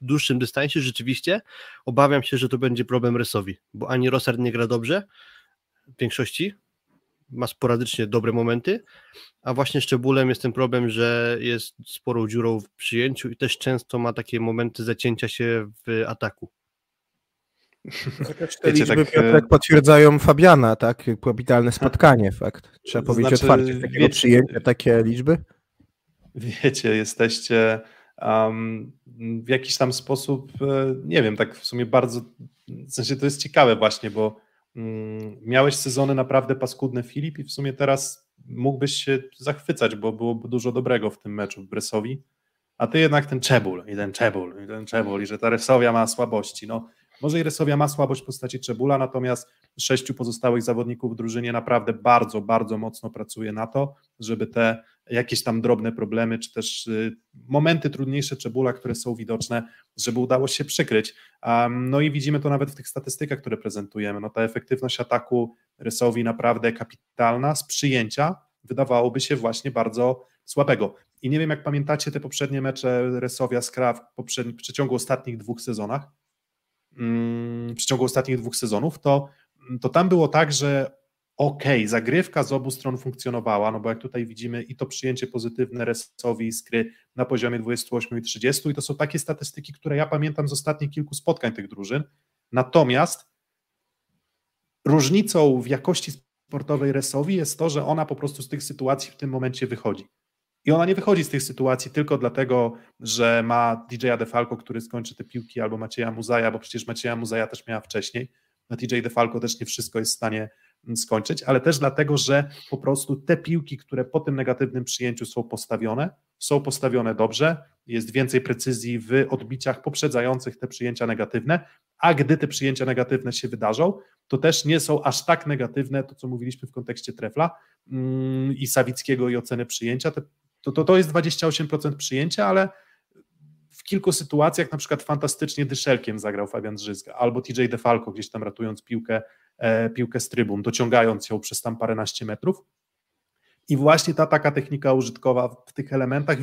dłuższym dystansie rzeczywiście obawiam się, że to będzie problem Resowi, bo ani Rosard nie gra dobrze w większości, ma sporadycznie dobre momenty, a właśnie z Szczebulem jest ten problem, że jest sporą dziurą w przyjęciu i też często ma takie momenty zacięcia się w ataku. Chociaż te Wiecie, liczby tak, Piotrek potwierdzają Fabiana, tak? Kapitalne spotkanie, fakt. Trzeba powiedzieć znaczy, otwarcie, takiego wiecie- przyjęcia takie liczby. Wiecie, jesteście um, w jakiś tam sposób, e, nie wiem, tak w sumie bardzo, w sensie to jest ciekawe właśnie, bo mm, miałeś sezony naprawdę paskudne Filip i w sumie teraz mógłbyś się zachwycać, bo byłoby dużo dobrego w tym meczu w Bresowi, a ty jednak ten Czebul i ten Czebul i ten Czebul i że ta Resowia ma słabości, no może i Resowia ma słabość w postaci Czebula, natomiast sześciu pozostałych zawodników w drużynie naprawdę bardzo, bardzo mocno pracuje na to, żeby te jakieś tam drobne problemy, czy też y, momenty trudniejsze Czebula, które są widoczne, żeby udało się przykryć. No i widzimy to nawet w tych statystykach, które prezentujemy. No ta efektywność ataku Rysowi naprawdę kapitalna, z przyjęcia wydawałoby się właśnie bardzo słabego. I nie wiem, jak pamiętacie te poprzednie mecze Resowia Skra w, poprzedni, w przeciągu ostatnich dwóch sezonach, w przeciągu ostatnich dwóch sezonów, to, to tam było tak, że okej, okay, zagrywka z obu stron funkcjonowała, no bo jak tutaj widzimy i to przyjęcie pozytywne Resowi i Skry na poziomie 28 i 30 i to są takie statystyki, które ja pamiętam z ostatnich kilku spotkań tych drużyn, natomiast różnicą w jakości sportowej Resowi jest to, że ona po prostu z tych sytuacji w tym momencie wychodzi. I ona nie wychodzi z tych sytuacji tylko dlatego, że ma DJ-a Defalco, który skończy te piłki, albo Macieja Muzaja, bo przecież Macieja Muzaja też miała wcześniej. Na DJ Defalco też nie wszystko jest w stanie skończyć, ale też dlatego, że po prostu te piłki, które po tym negatywnym przyjęciu są postawione, są postawione dobrze, jest więcej precyzji w odbiciach poprzedzających te przyjęcia negatywne, a gdy te przyjęcia negatywne się wydarzą, to też nie są aż tak negatywne, to co mówiliśmy w kontekście trefla mm, i Sawickiego i oceny przyjęcia, to, to, to jest 28% przyjęcia, ale w kilku sytuacjach, na przykład fantastycznie dyszelkiem zagrał Fabian Drzyzga, albo TJ Defalco gdzieś tam ratując piłkę, e, piłkę z trybun, dociągając ją przez tam paręnaście metrów. I właśnie ta taka technika użytkowa w tych elementach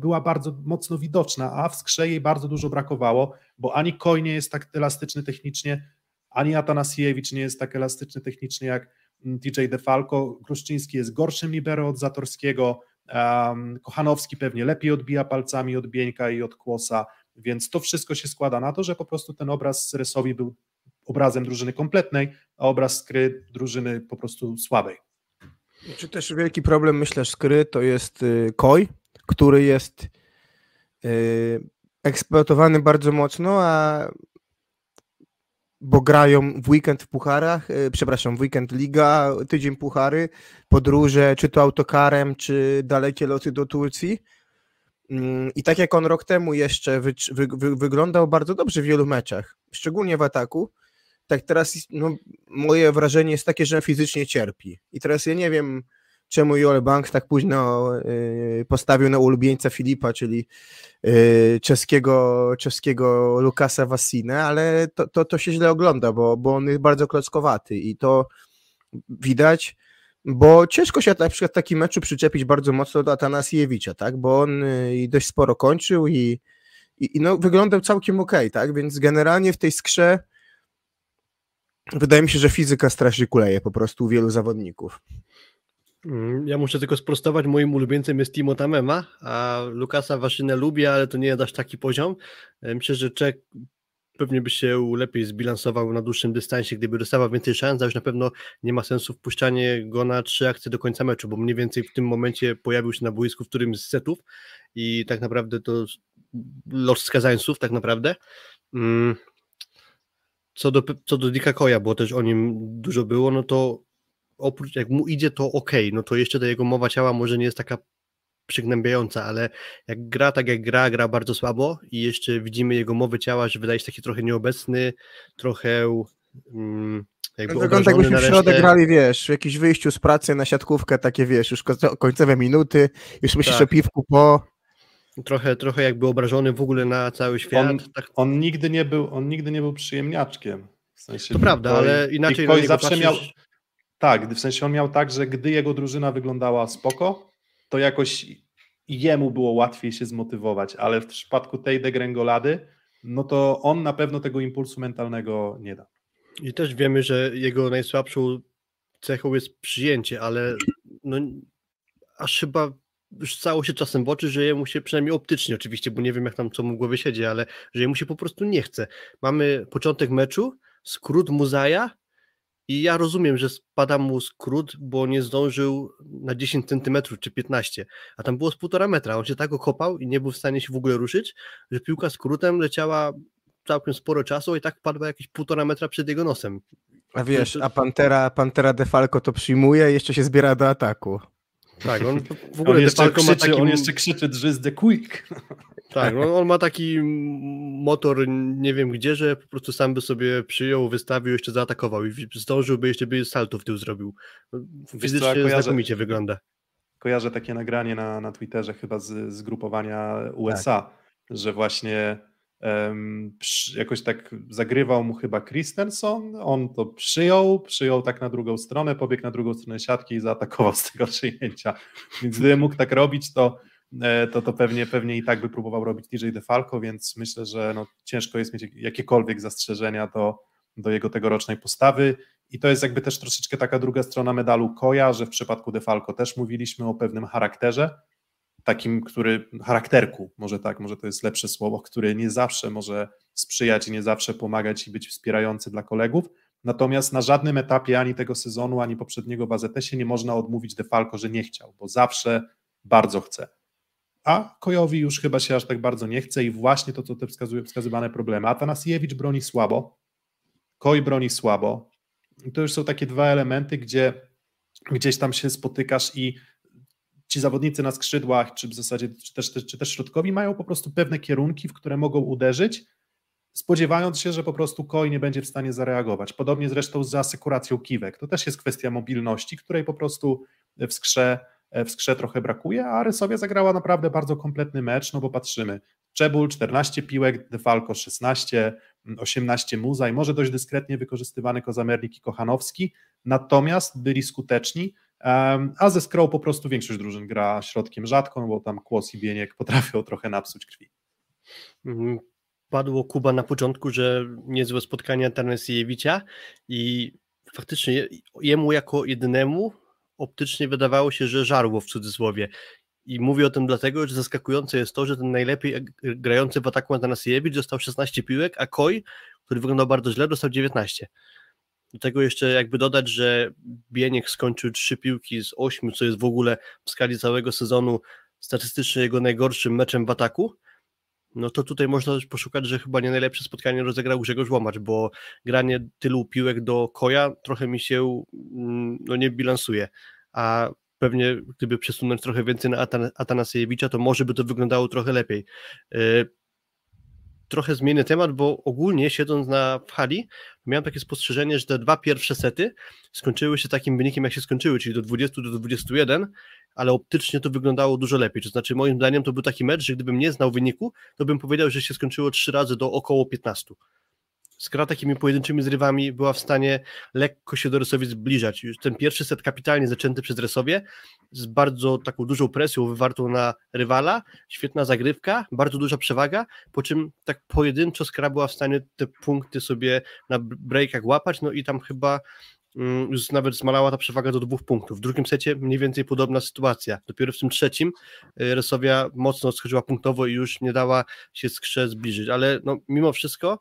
była bardzo mocno widoczna, a w skrze jej bardzo dużo brakowało, bo ani Koj nie jest tak elastyczny technicznie, ani Atanasiewicz nie jest tak elastyczny technicznie jak mm, TJ DeFalco, Gruszczyński jest gorszym libero od Zatorskiego, Kochanowski pewnie lepiej odbija palcami od Bieńka i od Kłosa, więc to wszystko się składa na to, że po prostu ten obraz Rysowi był obrazem drużyny kompletnej, a obraz Skry drużyny po prostu słabej. Czy też wielki problem, myślę, Skry to jest y, Koi, który jest y, eksploatowany bardzo mocno, a bo grają w weekend w pucharach, y, przepraszam, w weekend liga, tydzień puchary, podróże, czy to autokarem, czy dalekie loty do Turcji. Mm, I tak jak on rok temu jeszcze wy, wy, wy, wyglądał bardzo dobrze w wielu meczach, szczególnie w ataku, tak teraz no, moje wrażenie jest takie, że fizycznie cierpi. I teraz ja nie wiem, czemu Joel Banks tak późno y, postawił na ulubieńca Filipa, czyli y, czeskiego, czeskiego Lukasa Wassinę, ale to, to, to się źle ogląda, bo, bo on jest bardzo klockowaty i to widać, bo ciężko się na przykład w takim meczu przyczepić bardzo mocno do Atanasiewicza, tak, bo on y, dość sporo kończył i, i, i no, wyglądał całkiem ok, tak, więc generalnie w tej skrze wydaje mi się, że fizyka strasznie kuleje po prostu u wielu zawodników. Mm, ja muszę tylko sprostować, moim ulubieńcem jest Timo Tamema, a Lukasa Waszynę lubię, ale to nie jest aż taki poziom. E, myślę, że Czech pewnie by się lepiej zbilansował na dłuższym dystansie, gdyby dostawał więcej szans, a już na pewno nie ma sensu wpuszczanie go na trzy akcje do końca meczu, bo mniej więcej w tym momencie pojawił się na boisku w którymś z setów i tak naprawdę to los skazańców tak naprawdę. Mm. Co do, co do Dika Koja, bo też o nim dużo było, no to oprócz jak mu idzie, to ok, no to jeszcze ta jego mowa ciała może nie jest taka przygnębiająca, ale jak gra tak jak gra, gra bardzo słabo i jeszcze widzimy jego mowę ciała, że wydaje się taki trochę nieobecny, trochę mm, jakby no, Wygląda jakbyśmy w środę grali, wiesz, w jakimś wyjściu z pracy na siatkówkę, takie wiesz, już końcowe minuty, już myślisz tak. o piwku po... Trochę, trochę jakby obrażony w ogóle na cały świat. On, tak. on, nigdy, nie był, on nigdy nie był przyjemniaczkiem. W sensie to prawda, ale inaczej zawsze patrzysz... miał tak, w sensie on miał tak, że gdy jego drużyna wyglądała spoko, to jakoś jemu było łatwiej się zmotywować, ale w przypadku tej degrengolady, no to on na pewno tego impulsu mentalnego nie da. I też wiemy, że jego najsłabszą cechą jest przyjęcie, ale no, aż chyba cało się czasem w oczy, że jemu się przynajmniej optycznie oczywiście, bo nie wiem jak tam co mu głowy siedzi, ale że jemu się po prostu nie chce. Mamy początek meczu, skrót Muzaja, i ja rozumiem, że spada mu skrót, bo nie zdążył na 10 centymetrów czy 15, a tam było z półtora metra. On się tak okopał i nie był w stanie się w ogóle ruszyć, że piłka skrótem leciała całkiem sporo czasu i tak padła jakieś półtora metra przed jego nosem. A wiesz, a Pantera, Pantera Defalco to przyjmuje i jeszcze się zbiera do ataku. Tak, on w ogóle on jeszcze, krzyczy, taki... on jeszcze krzyczy drzyz the quick. Tak, on, on, ma taki motor, nie wiem gdzie, że po prostu sam by sobie przyjął, wystawił, jeszcze zaatakował i zdążyłby, jeszcze by salto w tył zrobił. Fizycznie kojarzę, znakomicie wygląda. Kojarzę takie nagranie na, na Twitterze chyba z zgrupowania USA, tak. że właśnie jakoś tak zagrywał mu chyba Christensen, on to przyjął, przyjął tak na drugą stronę, pobiegł na drugą stronę siatki i zaatakował z tego przyjęcia. Więc gdyby mógł tak robić, to E, to, to pewnie, pewnie i tak by próbował robić DJ DeFalco, więc myślę, że no, ciężko jest mieć jakiekolwiek zastrzeżenia do, do jego tegorocznej postawy. I to jest jakby też troszeczkę taka druga strona medalu Koja, że w przypadku DeFalco też mówiliśmy o pewnym charakterze, takim, który, charakterku, może tak, może to jest lepsze słowo, który nie zawsze może sprzyjać i nie zawsze pomagać i być wspierający dla kolegów. Natomiast na żadnym etapie ani tego sezonu, ani poprzedniego w AZS-ie nie można odmówić DeFalco, że nie chciał, bo zawsze bardzo chce a Kojowi już chyba się aż tak bardzo nie chce i właśnie to, co te wskazuje, wskazywane problemy. Atanasiewicz broni słabo, Koj broni słabo. I to już są takie dwa elementy, gdzie gdzieś tam się spotykasz i ci zawodnicy na skrzydłach, czy w zasadzie, czy też, czy też środkowi mają po prostu pewne kierunki, w które mogą uderzyć, spodziewając się, że po prostu Koi nie będzie w stanie zareagować. Podobnie zresztą z asekuracją kiwek. To też jest kwestia mobilności, której po prostu w skrze w skrze trochę brakuje, a Rysowia zagrała naprawdę bardzo kompletny mecz, no bo patrzymy, Czebul 14 piłek, Defalco 16, 18 Muza i może dość dyskretnie wykorzystywany Kozamernik i Kochanowski, natomiast byli skuteczni, a ze Skrą po prostu większość drużyn gra środkiem rzadko, no bo tam Kłos i Bieniek potrafią trochę napsuć krwi. Mhm. padło Kuba na początku, że niezłe spotkania Tarnasiewicza i faktycznie jemu jako jedynemu optycznie wydawało się, że żarło w cudzysłowie. I mówię o tym dlatego, że zaskakujące jest to, że ten najlepiej grający w ataku Atanasiewicz dostał 16 piłek, a Koi, który wyglądał bardzo źle, dostał 19. Do tego jeszcze jakby dodać, że Bieniek skończył 3 piłki z 8, co jest w ogóle w skali całego sezonu statystycznie jego najgorszym meczem w ataku, no to tutaj można też poszukać, że chyba nie najlepsze spotkanie rozegrał Grzegorz Łomacz, bo granie tylu piłek do koja trochę mi się mm, no nie bilansuje, a pewnie gdyby przesunąć trochę więcej na Atan Atanasiewicza, to może by to wyglądało trochę lepiej. Yy, trochę zmienię temat, bo ogólnie siedząc na w hali, miałem takie spostrzeżenie, że te dwa pierwsze sety skończyły się takim wynikiem, jak się skończyły, czyli do 20 do 21, ale optycznie to wyglądało dużo lepiej. To znaczy, moim zdaniem to był taki mecz, że gdybym nie znał wyniku, to bym powiedział, że się skończyło trzy razy do około 15. Skra takimi pojedynczymi zrywami była w stanie lekko się do Resowi zbliżać. Już ten pierwszy set kapitalnie zaczęty przez Resowie, z bardzo taką dużą presją wywartą na rywala, świetna zagrywka, bardzo duża przewaga, po czym tak pojedynczo Skra była w stanie te punkty sobie na breakach łapać, no i tam chyba Mm, już nawet zmalała ta przewaga do dwóch punktów. W drugim secie mniej więcej podobna sytuacja. Dopiero w tym trzecim y, Resowia mocno schodziła punktowo i już nie dała się skrze zbliżyć, ale no, mimo wszystko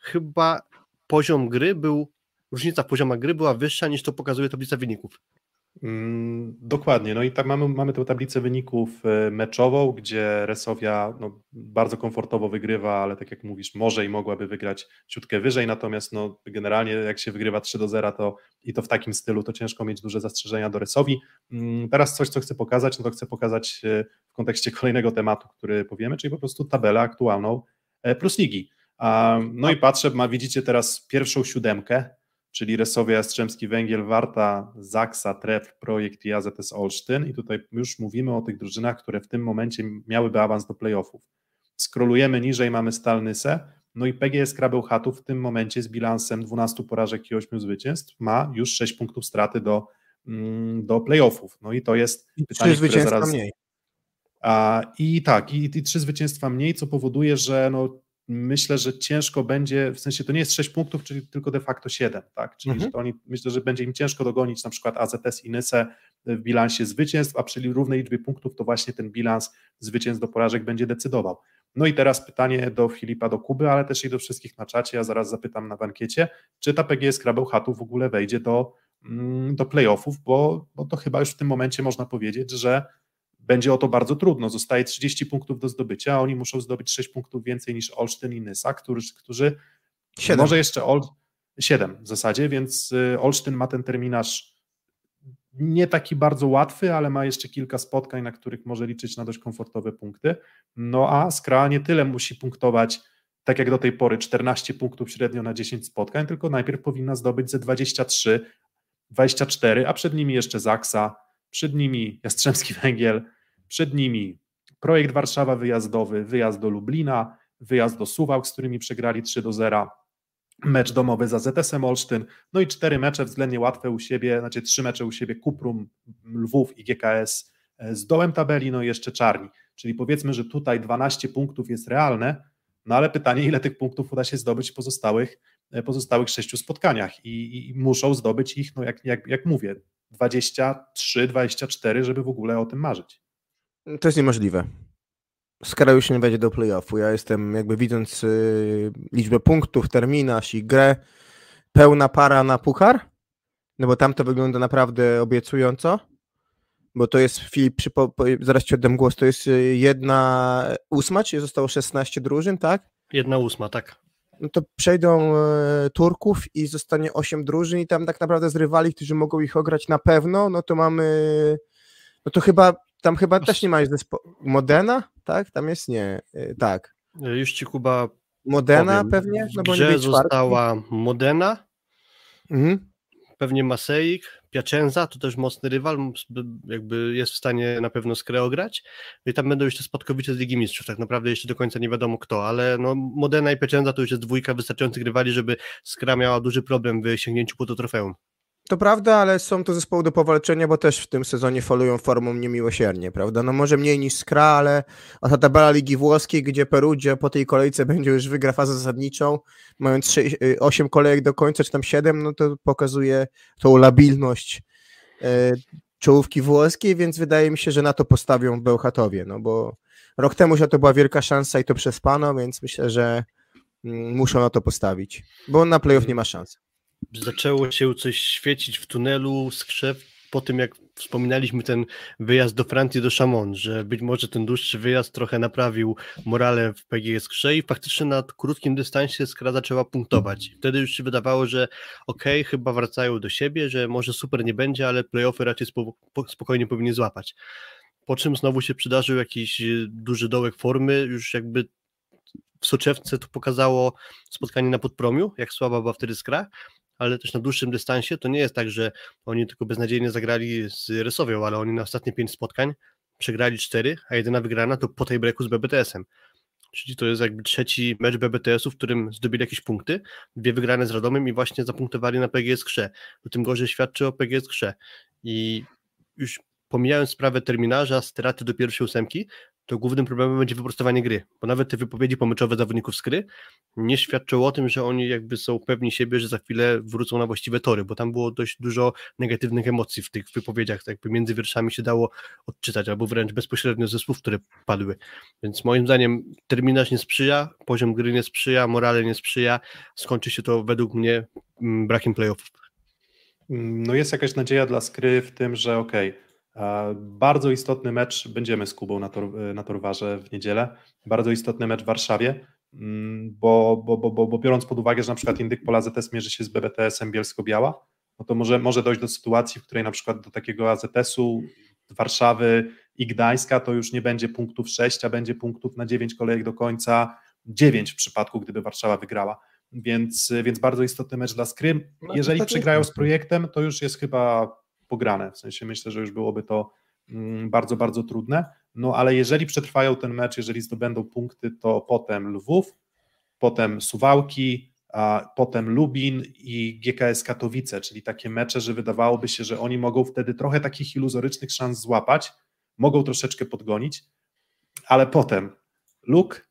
chyba poziom gry był, różnica pozioma gry była wyższa niż to pokazuje tablica wyników. Mm, dokładnie. No i tak mamy, mamy tę tablicę wyników e, meczową, gdzie Resowia no, bardzo komfortowo wygrywa, ale tak jak mówisz, może i mogłaby wygrać ciutkę wyżej, natomiast no, generalnie jak się wygrywa 3 do 0 to i to w takim stylu, to ciężko mieć duże zastrzeżenia do Resowi. Mm, teraz coś, co chcę pokazać, no to chcę pokazać e, w kontekście kolejnego tematu, który powiemy, czyli po prostu tabelę aktualną e, Plus Ligi. No i patrzę, ma, widzicie teraz pierwszą siódemkę, czyli Resowia, Jastrzębski Węgiel, Warta, Zaksa, Tref, Projekt i AZS Olsztyn i tutaj już mówimy o tych drużynach, które w tym momencie miałyby awans do playoffów. Skrolujemy niżej, mamy Stalnysę, no i PGS Krabeł Chatów w tym momencie z bilansem 12 porażek i 8 zwycięstw ma już 6 punktów straty do, mm, do playoffów. No i to jest pytanie, 3 zwycięstwa zaraz... mniej. A, I tak, i, i trzy zwycięstwa mniej, co powoduje, że no, myślę, że ciężko będzie, w sensie to nie jest 6 punktów, czyli tylko de facto 7, tak? Czyli mhm. że oni, myślę, że będzie im ciężko dogonić na przykład AZS i Nysę w bilansie zwycięstw, a przy równej liczbie punktów to właśnie ten bilans zwycięstw do porażek będzie decydował. No i teraz pytanie do Filipa, do Kuby, ale też i do wszystkich na czacie, ja zaraz zapytam na bankiecie, czy ta PGS Krabeł Chatów w ogóle wejdzie do, mm, do playoffów, bo, bo to chyba już w tym momencie można powiedzieć, że będzie o to bardzo trudno. Zostaje 30 punktów do zdobycia, a oni muszą zdobyć 6 punktów więcej niż Olsztyn i Nysa, którzy, którzy 7. może jeszcze Ol... 7 w zasadzie, więc y, Olsztyn ma ten terminarz nie taki bardzo łatwy, ale ma jeszcze kilka spotkań, na których może liczyć na dość komfortowe punkty. No a Skra nie tyle musi punktować, tak jak do tej pory, 14 punktów średnio na 10 spotkań, tylko najpierw powinna zdobyć ze 23, 24, a przed nimi jeszcze Zaksa, przed nimi Jastrzębski Węgiel, przed nimi projekt Warszawa wyjazdowy, wyjazd do Lublina, wyjazd do Suwałk, z którymi przegrali 3 do 0, mecz domowy za ZS-em Olsztyn, no i cztery mecze względnie łatwe u siebie, znaczy trzy mecze u siebie, Kuprum, Lwów i GKS e, z dołem tabeli, no i jeszcze Czarni, czyli powiedzmy, że tutaj 12 punktów jest realne, no ale pytanie, ile tych punktów uda się zdobyć w pozostałych, e, pozostałych sześciu spotkaniach i, i muszą zdobyć ich, no jak, jak, jak mówię, 23, 24, żeby w ogóle o tym marzyć. To jest niemożliwe. Skara już nie wejdzie do playoffu. Ja jestem, jakby widząc y, liczbę punktów, terminarz i grę, pełna para na puchar, no bo tam to wygląda naprawdę obiecująco, bo to jest, Filip, przypo, zaraz ci oddam głos, to jest y, jedna ósma, czyli zostało 16 drużyn, tak? Jedna ósma, tak. No to przejdą y, Turków i zostanie 8 drużyn i tam tak naprawdę z rywali, którzy mogą ich ograć na pewno, no to mamy, no to chyba tam chyba też nie ma zespołu. Modena? Tak? Tam jest nie. Y, tak. Już ci Kuba. Modena powiem. pewnie? No bo nie została Modena. Mhm. Pewnie Maseik, Piacenza, to też mocny rywal, jakby jest w stanie na pewno skreograć. No i tam będą jeszcze spadkowicze z Ligi Mistrzów, tak naprawdę jeszcze do końca nie wiadomo kto, ale no Modena i Piacenza to już jest dwójka wystarczających rywali, żeby Skra miała duży problem w sięgnięciu po to trofeum. To prawda, ale są to zespoły do powalczenia, bo też w tym sezonie folują formą niemiłosiernie, prawda? No może mniej niż Skra, ale a ta tabela Ligi Włoskiej, gdzie Perugia po tej kolejce będzie już wygra fazę zasadniczą, mając 6, 8 kolejek do końca, czy tam 7, no to pokazuje tą labilność e, czołówki włoskiej, więc wydaje mi się, że na to postawią Bełchatowie, no bo rok temu że to była wielka szansa i to przespano, więc myślę, że mm, muszą na to postawić, bo na playoff nie ma szans zaczęło się coś świecić w tunelu, skrzew, po tym jak wspominaliśmy ten wyjazd do Francji, do Chamon, że być może ten dłuższy wyjazd trochę naprawił morale w PGS Skrze i faktycznie na krótkim dystansie Skra zaczęła punktować. Wtedy już się wydawało, że okej, okay, chyba wracają do siebie, że może super nie będzie, ale playoffy raczej spokojnie powinni złapać. Po czym znowu się przydarzył jakiś duży dołek formy, już jakby w soczewce to pokazało spotkanie na Podpromiu, jak słaba była wtedy Skra, ale też na dłuższym dystansie to nie jest tak, że oni tylko beznadziejnie zagrali z Rysowią, ale oni na ostatnie pięć spotkań przegrali cztery, a jedyna wygrana to po tej breaku z BBTS-em. Czyli to jest jakby trzeci mecz BBTS-u, w którym zdobyli jakieś punkty, dwie wygrane z Radomem i właśnie zapunktowali na PGS Krze. To tym gorzej świadczy o PGS Krze. I już pomijając sprawę terminarza, straty do pierwszej ósemki, to głównym problemem będzie wyprostowanie gry, bo nawet te wypowiedzi pomyczowe zawodników z gry nie świadczą o tym, że oni jakby są pewni siebie, że za chwilę wrócą na właściwe tory, bo tam było dość dużo negatywnych emocji w tych wypowiedziach, tak jakby między wierszami się dało odczytać, albo wręcz bezpośrednio ze słów, które padły. Więc moim zdaniem terminarz nie sprzyja, poziom gry nie sprzyja, morale nie sprzyja, skończy się to według mnie mm, brakiem playoffów. No jest jakaś nadzieja dla skry w tym, że okej, okay, bardzo istotny mecz, będziemy z Kubą na, tor, na Torwarze w niedzielę, bardzo istotny mecz w Warszawie, mm, bo, bo, bo, bo, biorąc pod uwagę, że na przykład Indyk Pola ZS mierzy się z BBTS-em Bielsko-Biała, no to może, może dojść do sytuacji, w której na przykład do takiego AZS-u Warszawy i Gdańska to już nie będzie punktów 6, a będzie punktów na 9 kolejek do końca, 9 w przypadku, gdyby Warszawa wygrała. Więc, więc bardzo istotny mecz dla Skrym. No Jeżeli przegrają z projektem, to już jest chyba pograne. W sensie myślę, że już byłoby to mm, bardzo, bardzo trudne. No ale jeżeli przetrwają ten mecz, jeżeli zdobędą punkty, to potem Lwów, potem Suwałki, a potem Lubin i GKS Katowice, czyli takie mecze, że wydawałoby się, że oni mogą wtedy trochę takich iluzorycznych szans złapać, mogą troszeczkę podgonić, ale potem Luk,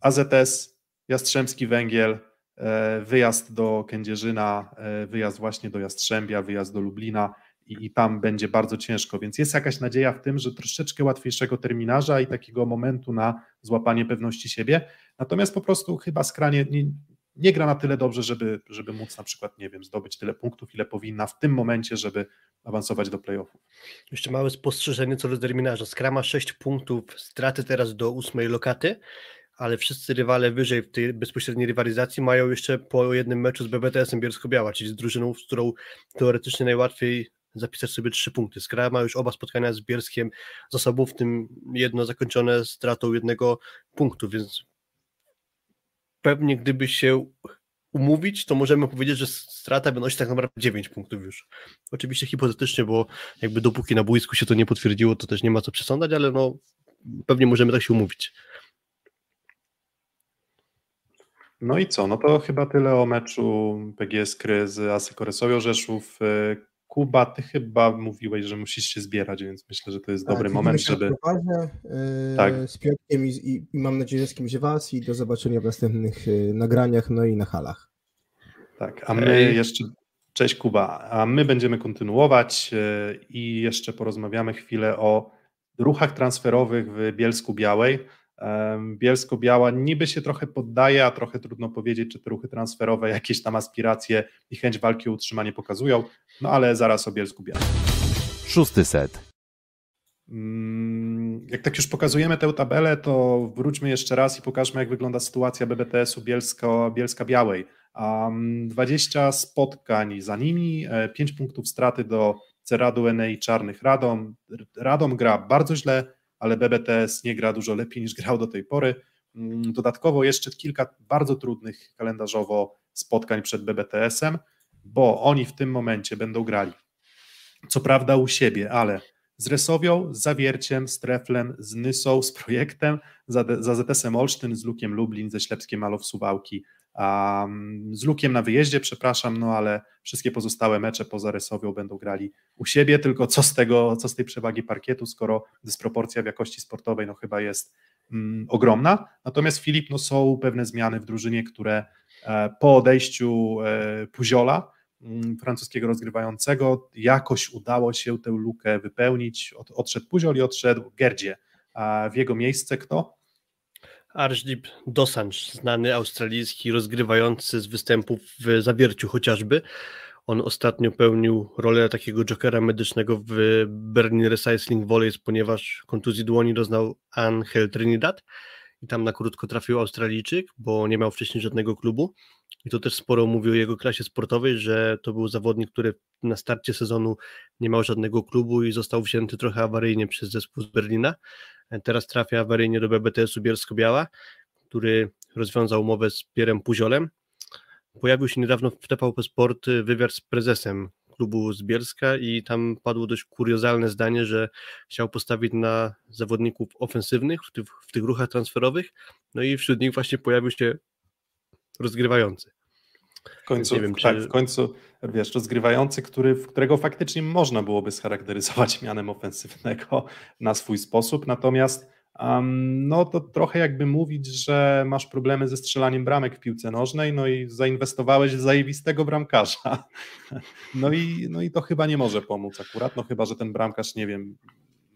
AZS, Jastrzębski Węgiel, e, wyjazd do Kędzierzyna, e, wyjazd właśnie do Jastrzębia, wyjazd do Lublina, i, i tam będzie bardzo ciężko, więc jest jakaś nadzieja w tym, że troszeczkę łatwiejszego terminarza i takiego momentu na złapanie pewności siebie, natomiast po prostu chyba skranie nie, nie gra na tyle dobrze, żeby, żeby móc na przykład, nie wiem, zdobyć tyle punktów, ile powinna w tym momencie, żeby awansować do playoffów. Jeszcze małe spostrzeżenie co do terminarza. Skra ma 6 punktów straty teraz do ósmej lokaty, ale wszyscy rywale wyżej w tej bezpośredniej rywalizacji mają jeszcze po jednym meczu z BBTS-em Bielsko-Biała, czyli z drużyną, z którą teoretycznie najłatwiej zapisać sobie trzy punkty. Skra ma już oba spotkania z Bielskiem za sobą, w tym jedno zakończone stratą jednego punktu, więc pewnie gdyby się umówić, to możemy powiedzieć, że strata wynosi tak naprawdę 9 punktów już. Oczywiście hipotetycznie, bo jakby dopóki na boisku się to nie potwierdziło, to też nie ma co przesądzać, ale no pewnie możemy tak się umówić. No i co? No to chyba tyle o meczu PGS Kry z Asy Koresowią Rzeszów. Kuba, ty chyba mówiłeś, że musisz się zbierać, więc myślę, że to jest tak, dobry moment, żeby... Poważnie, yy, tak. Z Piotrkiem i, i, i, mam nadzieję, że z kimś was i do zobaczenia w następnych yy, nagraniach, no i na halach. Tak, a my jeszcze... Cześć Kuba, a my będziemy kontynuować yy, i jeszcze porozmawiamy chwilę o ruchach transferowych w Bielsku Białej. Bielsko-Biała niby się trochę poddaje, a trochę trudno powiedzieć, czy te ruchy transferowe jakieś tam aspiracje i chęć walki o utrzymanie pokazują, no ale zaraz o Bielsku-Białej. Szósty set. Mm, jak tak już pokazujemy tę tabelę, to wróćmy jeszcze raz i pokażmy, jak wygląda sytuacja BBTS-u Bielsko, Bielska-Białej. 20 spotkań za nimi, 5 e, punktów straty do Ceradu Enei Czarnych Radom. Radom gra bardzo źle, ale BBTS nie gra dużo lepiej niż grał do tej pory. Mm, dodatkowo jeszcze kilka bardzo trudnych kalendarzowo spotkań przed BBTS-em, bo oni w tym momencie będą grali. Co prawda u siebie, ale z Resowią, z Zawierciem, z Treflem, z Nysą, z Projektem, za, za ZS-em Olsztyn, z Lukiem Lublin, ze Ślepskiem Malow Suwałki, z Lukiem na wyjeździe, przepraszam, no ale wszystkie pozostałe mecze poza Rysowią będą grali u siebie, tylko co z tego, co z tej przewagi parkietu, skoro dysproporcja w jakości sportowej no chyba jest mm, ogromna. Natomiast Filip, no są pewne zmiany w drużynie, które e, po odejściu e, Puziola, mm, francuskiego rozgrywającego, jakoś udało się tę lukę wypełnić. Od, odszedł Puziol i odszedł Gerdzie. A w jego miejsce kto? Archdeep Dosanjh, znany australijski rozgrywający z występów w zawierciu chociażby. On ostatnio pełnił rolę takiego jokera medycznego w Berlin Recycling Volleys, ponieważ kontuzji dłoni doznał Angel Trinidad i tam na krótko trafił Australijczyk, bo nie miał wcześniej żadnego klubu. I to też sporo mówi o jego klasie sportowej, że to był zawodnik, który na starcie sezonu nie miał żadnego klubu i został wzięty trochę awaryjnie przez zespół z Berlina. Teraz trafia awaryjnie do BBTS-u Bielsko-Biała, który rozwiązał umowę z Pierem Puziolem. Pojawił się niedawno w TVP Sport wywiad z prezesem klubu z Bielska i tam padło dość kuriozalne zdanie, że chciał postawić na zawodników ofensywnych w tych, w tych ruchach transferowych, no i wśród nich właśnie pojawił się rozgrywający. W końcu, wiem, tak, czy... w końcu, wiesz, rozgrywający, który, którego faktycznie można byłoby scharakteryzować mianem ofensywnego na swój sposób, natomiast no to trochę jakby mówić, że masz problemy ze strzelaniem bramek w piłce nożnej, no i zainwestowałeś w zajebistego bramkarza. No i, no i to chyba nie może pomóc akurat, no chyba, że ten bramkarz, nie wiem,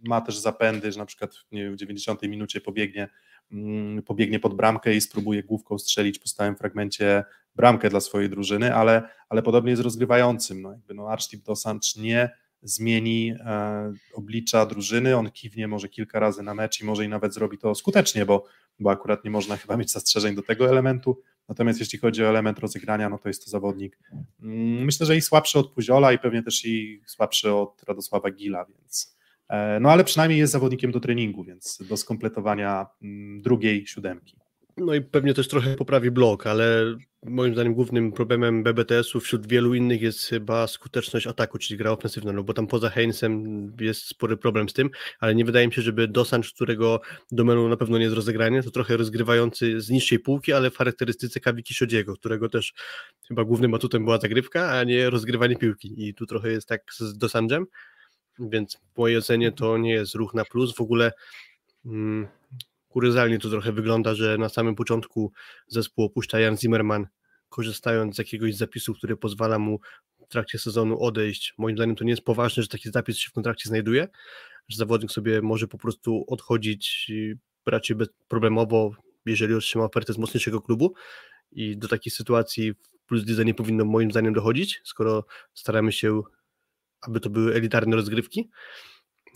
ma też zapędy, że na przykład wiem, w 90 minucie pobiegnie Mm, pobiegnie pod bramkę i spróbuje główką strzelić po stałym fragmencie bramkę dla swojej drużyny, ale, ale podobnie jest rozgrywającym. No, jakby no Archtip Dosanch nie zmieni e, oblicza drużyny, on kiwnie może kilka razy na mecz i może i nawet zrobi to skutecznie, bo, bo akurat nie można chyba mieć zastrzeżeń do tego elementu, natomiast jeśli chodzi o element rozegrania, no to jest to zawodnik mm, myślę, że i słabszy od Puziola i pewnie też i słabszy od Radosława Gila, więc E, no ale przynajmniej jest zawodnikiem do treningu, więc do skompletowania mm, drugiej siódemki. No i pewnie też trochę poprawi blok, ale moim zdaniem głównym problemem BBTS-u wśród wielu innych jest chyba skuteczność ataku, czyli gra ofensywna, no bo tam poza Heinzem jest spory problem z tym, ale nie wydaje mi się, żeby Dosanch, którego domeną na pewno nie jest rozegranie, to trochę rozgrywający z niższej półki, ale w charakterystyce Kawiki Szodziego, którego też chyba głównym atutem była zagrywka, a nie rozgrywanie piłki i tu trochę jest tak z Dosanchem, więc w mojej ocenie to nie jest ruch na plus. W ogóle mm, kuryzalnie to trochę wygląda, że na samym początku zespół opuszcza Jan Zimmerman, korzystając z jakiegoś zapisu, który pozwala mu w trakcie sezonu odejść. Moim zdaniem to nie jest poważne, że taki zapis się w kontrakcie znajduje, że zawodnik sobie może po prostu odchodzić raczej bezproblemowo, jeżeli otrzyma ofertę z mocniejszego klubu i do takiej sytuacji w Plus Lidze nie powinno moim zdaniem dochodzić, skoro staramy się aby to były elitarne rozgrywki,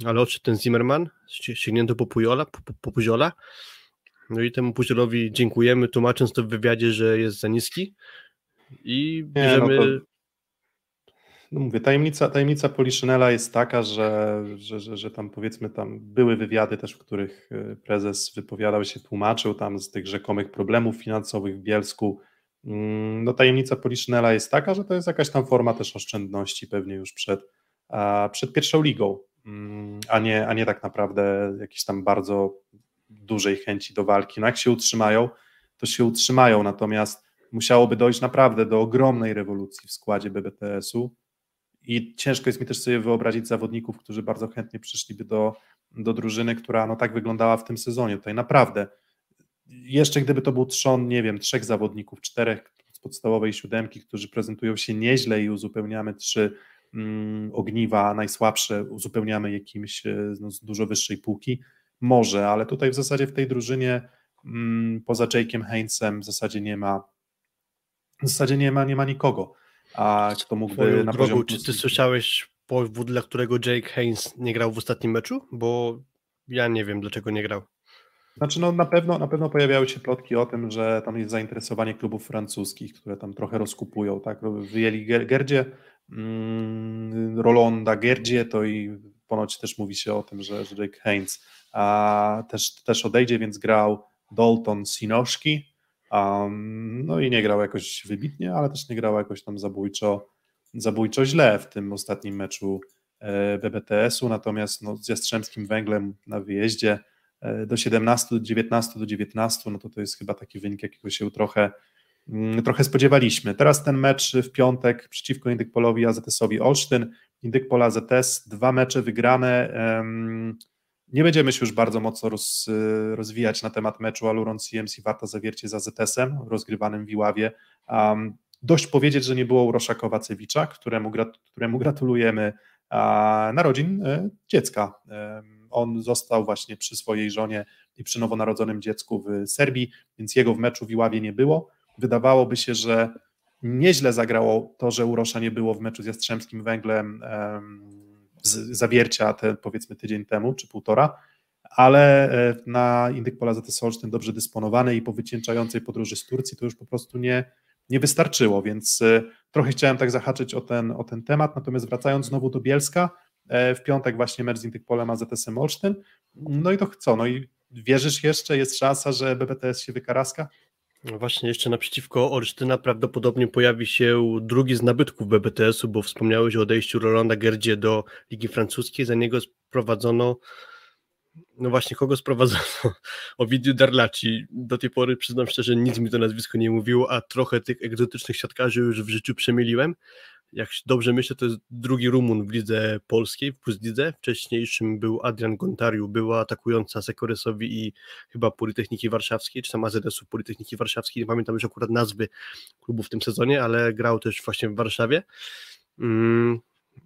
ale odszedł ten Zimmerman, sięgnięto po Pujola, po, po Puziola, no i temu Puziolowi dziękujemy, tłumacząc to w wywiadzie, że jest za niski. I bierzemy... Nie, no, to, no mówię, tajemnica, tajemnica Poliszynela jest taka, że, że, że, że tam powiedzmy tam były wywiady też, w których e, prezes wypowiadał się, tłumaczył tam z tych rzekomych problemów finansowych w Bielsku, mm, no tajemnica Poliszynela jest taka, że to jest jakaś tam forma też oszczędności pewnie już przed przed pierwszą ligą, a nie, a nie tak naprawdę jakiejś tam bardzo dużej chęci do walki. No jak się utrzymają, to się utrzymają, natomiast musiałoby dojść naprawdę do ogromnej rewolucji w składzie BBTS-u i ciężko jest mi też sobie wyobrazić zawodników, którzy bardzo chętnie przyszliby do, do drużyny, która no tak wyglądała w tym sezonie. Tutaj naprawdę, jeszcze gdyby to był trzon, nie wiem, trzech zawodników, czterech z podstawowej siódemki, którzy prezentują się nieźle i uzupełniamy trzy ogniwa najsłabsze uzupełniamy jakimś e, no, z dużo wyższej półki? Może, ale tutaj w zasadzie w tej drużynie mm, poza Jake'em Hainesem w zasadzie nie ma w zasadzie nie ma, nie ma nikogo, a kto mógłby na poziom... Czy ty słyszałeś powód, dla którego Jake Haynes nie grał w ostatnim meczu? Bo ja nie wiem, dlaczego nie grał. Znaczy, no na pewno, na pewno pojawiały się plotki o tym, że tam jest zainteresowanie klubów francuskich, które tam trochę rozkupują, tak? Wyjęli Gerdzie, mm, Rolonda Gerdzie, to i ponoć też mówi się o tym, że, że Rick Haynes a, też, też odejdzie, więc grał Dalton Sinoszki, um, no i nie grał jakoś wybitnie, ale też nie grał jakoś tam zabójczo, zabójczo źle w tym ostatnim meczu e, BBTS-u, natomiast no, z Jastrzębskim Węglem na wyjeździe E, do 17, do 19, do 19, no to to jest chyba taki wynik, jakiego się trochę, mm, trochę spodziewaliśmy. Teraz ten mecz w piątek przeciwko Indykpolowi AZS-owi Olsztyn, Indykpol AZS, dwa mecze wygrane. Nie będziemy się już bardzo mocno roz, rozwijać na temat meczu Aluron CMC Warta Zawiercie z AZS-em rozgrywanym w Iławie. Dość powiedzieć, że nie było Urosza Kowacewicza, któremu, któremu gratulujemy narodzin e, dziecka. On został właśnie przy swojej żonie i przy nowonarodzonym dziecku w Serbii, więc jego w meczu w Iławie nie było. Wydawałoby się, że nieźle zagrało to, że Urosza nie było w meczu z Jastrzębskim Węglem zawiercia te, powiedzmy tydzień temu, czy półtora, ale e, na Indyk Pola ZS Olsztyn dobrze dysponowany i po wycieńczającej podróży z Turcji to już po prostu nie, nie wystarczyło, więc e, trochę chciałem tak zahaczyć o ten, o ten temat, natomiast wracając znowu do Bielska, e, w piątek właśnie mecz z Indyk Polem AZS-em Olsztyn, no i to co, no i wierzysz jeszcze, jest szansa, że BBTS się wykaraska? No właśnie, jeszcze naprzeciwko Olsztyna prawdopodobnie pojawi się drugi z nabytków BBTS-u, bo wspomniałeś o odejściu Rolanda Gerdzie do Ligi Francuskiej, za niego sprowadzono no właśnie, kogo sprowadzono? Ovidiu Darlaci. Do tej pory, przyznam szczerze, nic mi to nazwisko nie mówiło, a trochę tych egzotycznych siatkarzy już w życiu przemyliłem. Jak dobrze myślę, to jest drugi Rumun w lidze polskiej, w Plus Lidze. Wcześniejszym był Adrian Gontariu, była atakująca Sekoresowi i chyba Politechniki Warszawskiej, czy tam AZS-u Politechniki Warszawskiej. Nie pamiętam już akurat nazwy klubu w tym sezonie, ale grał też właśnie w Warszawie. Mm,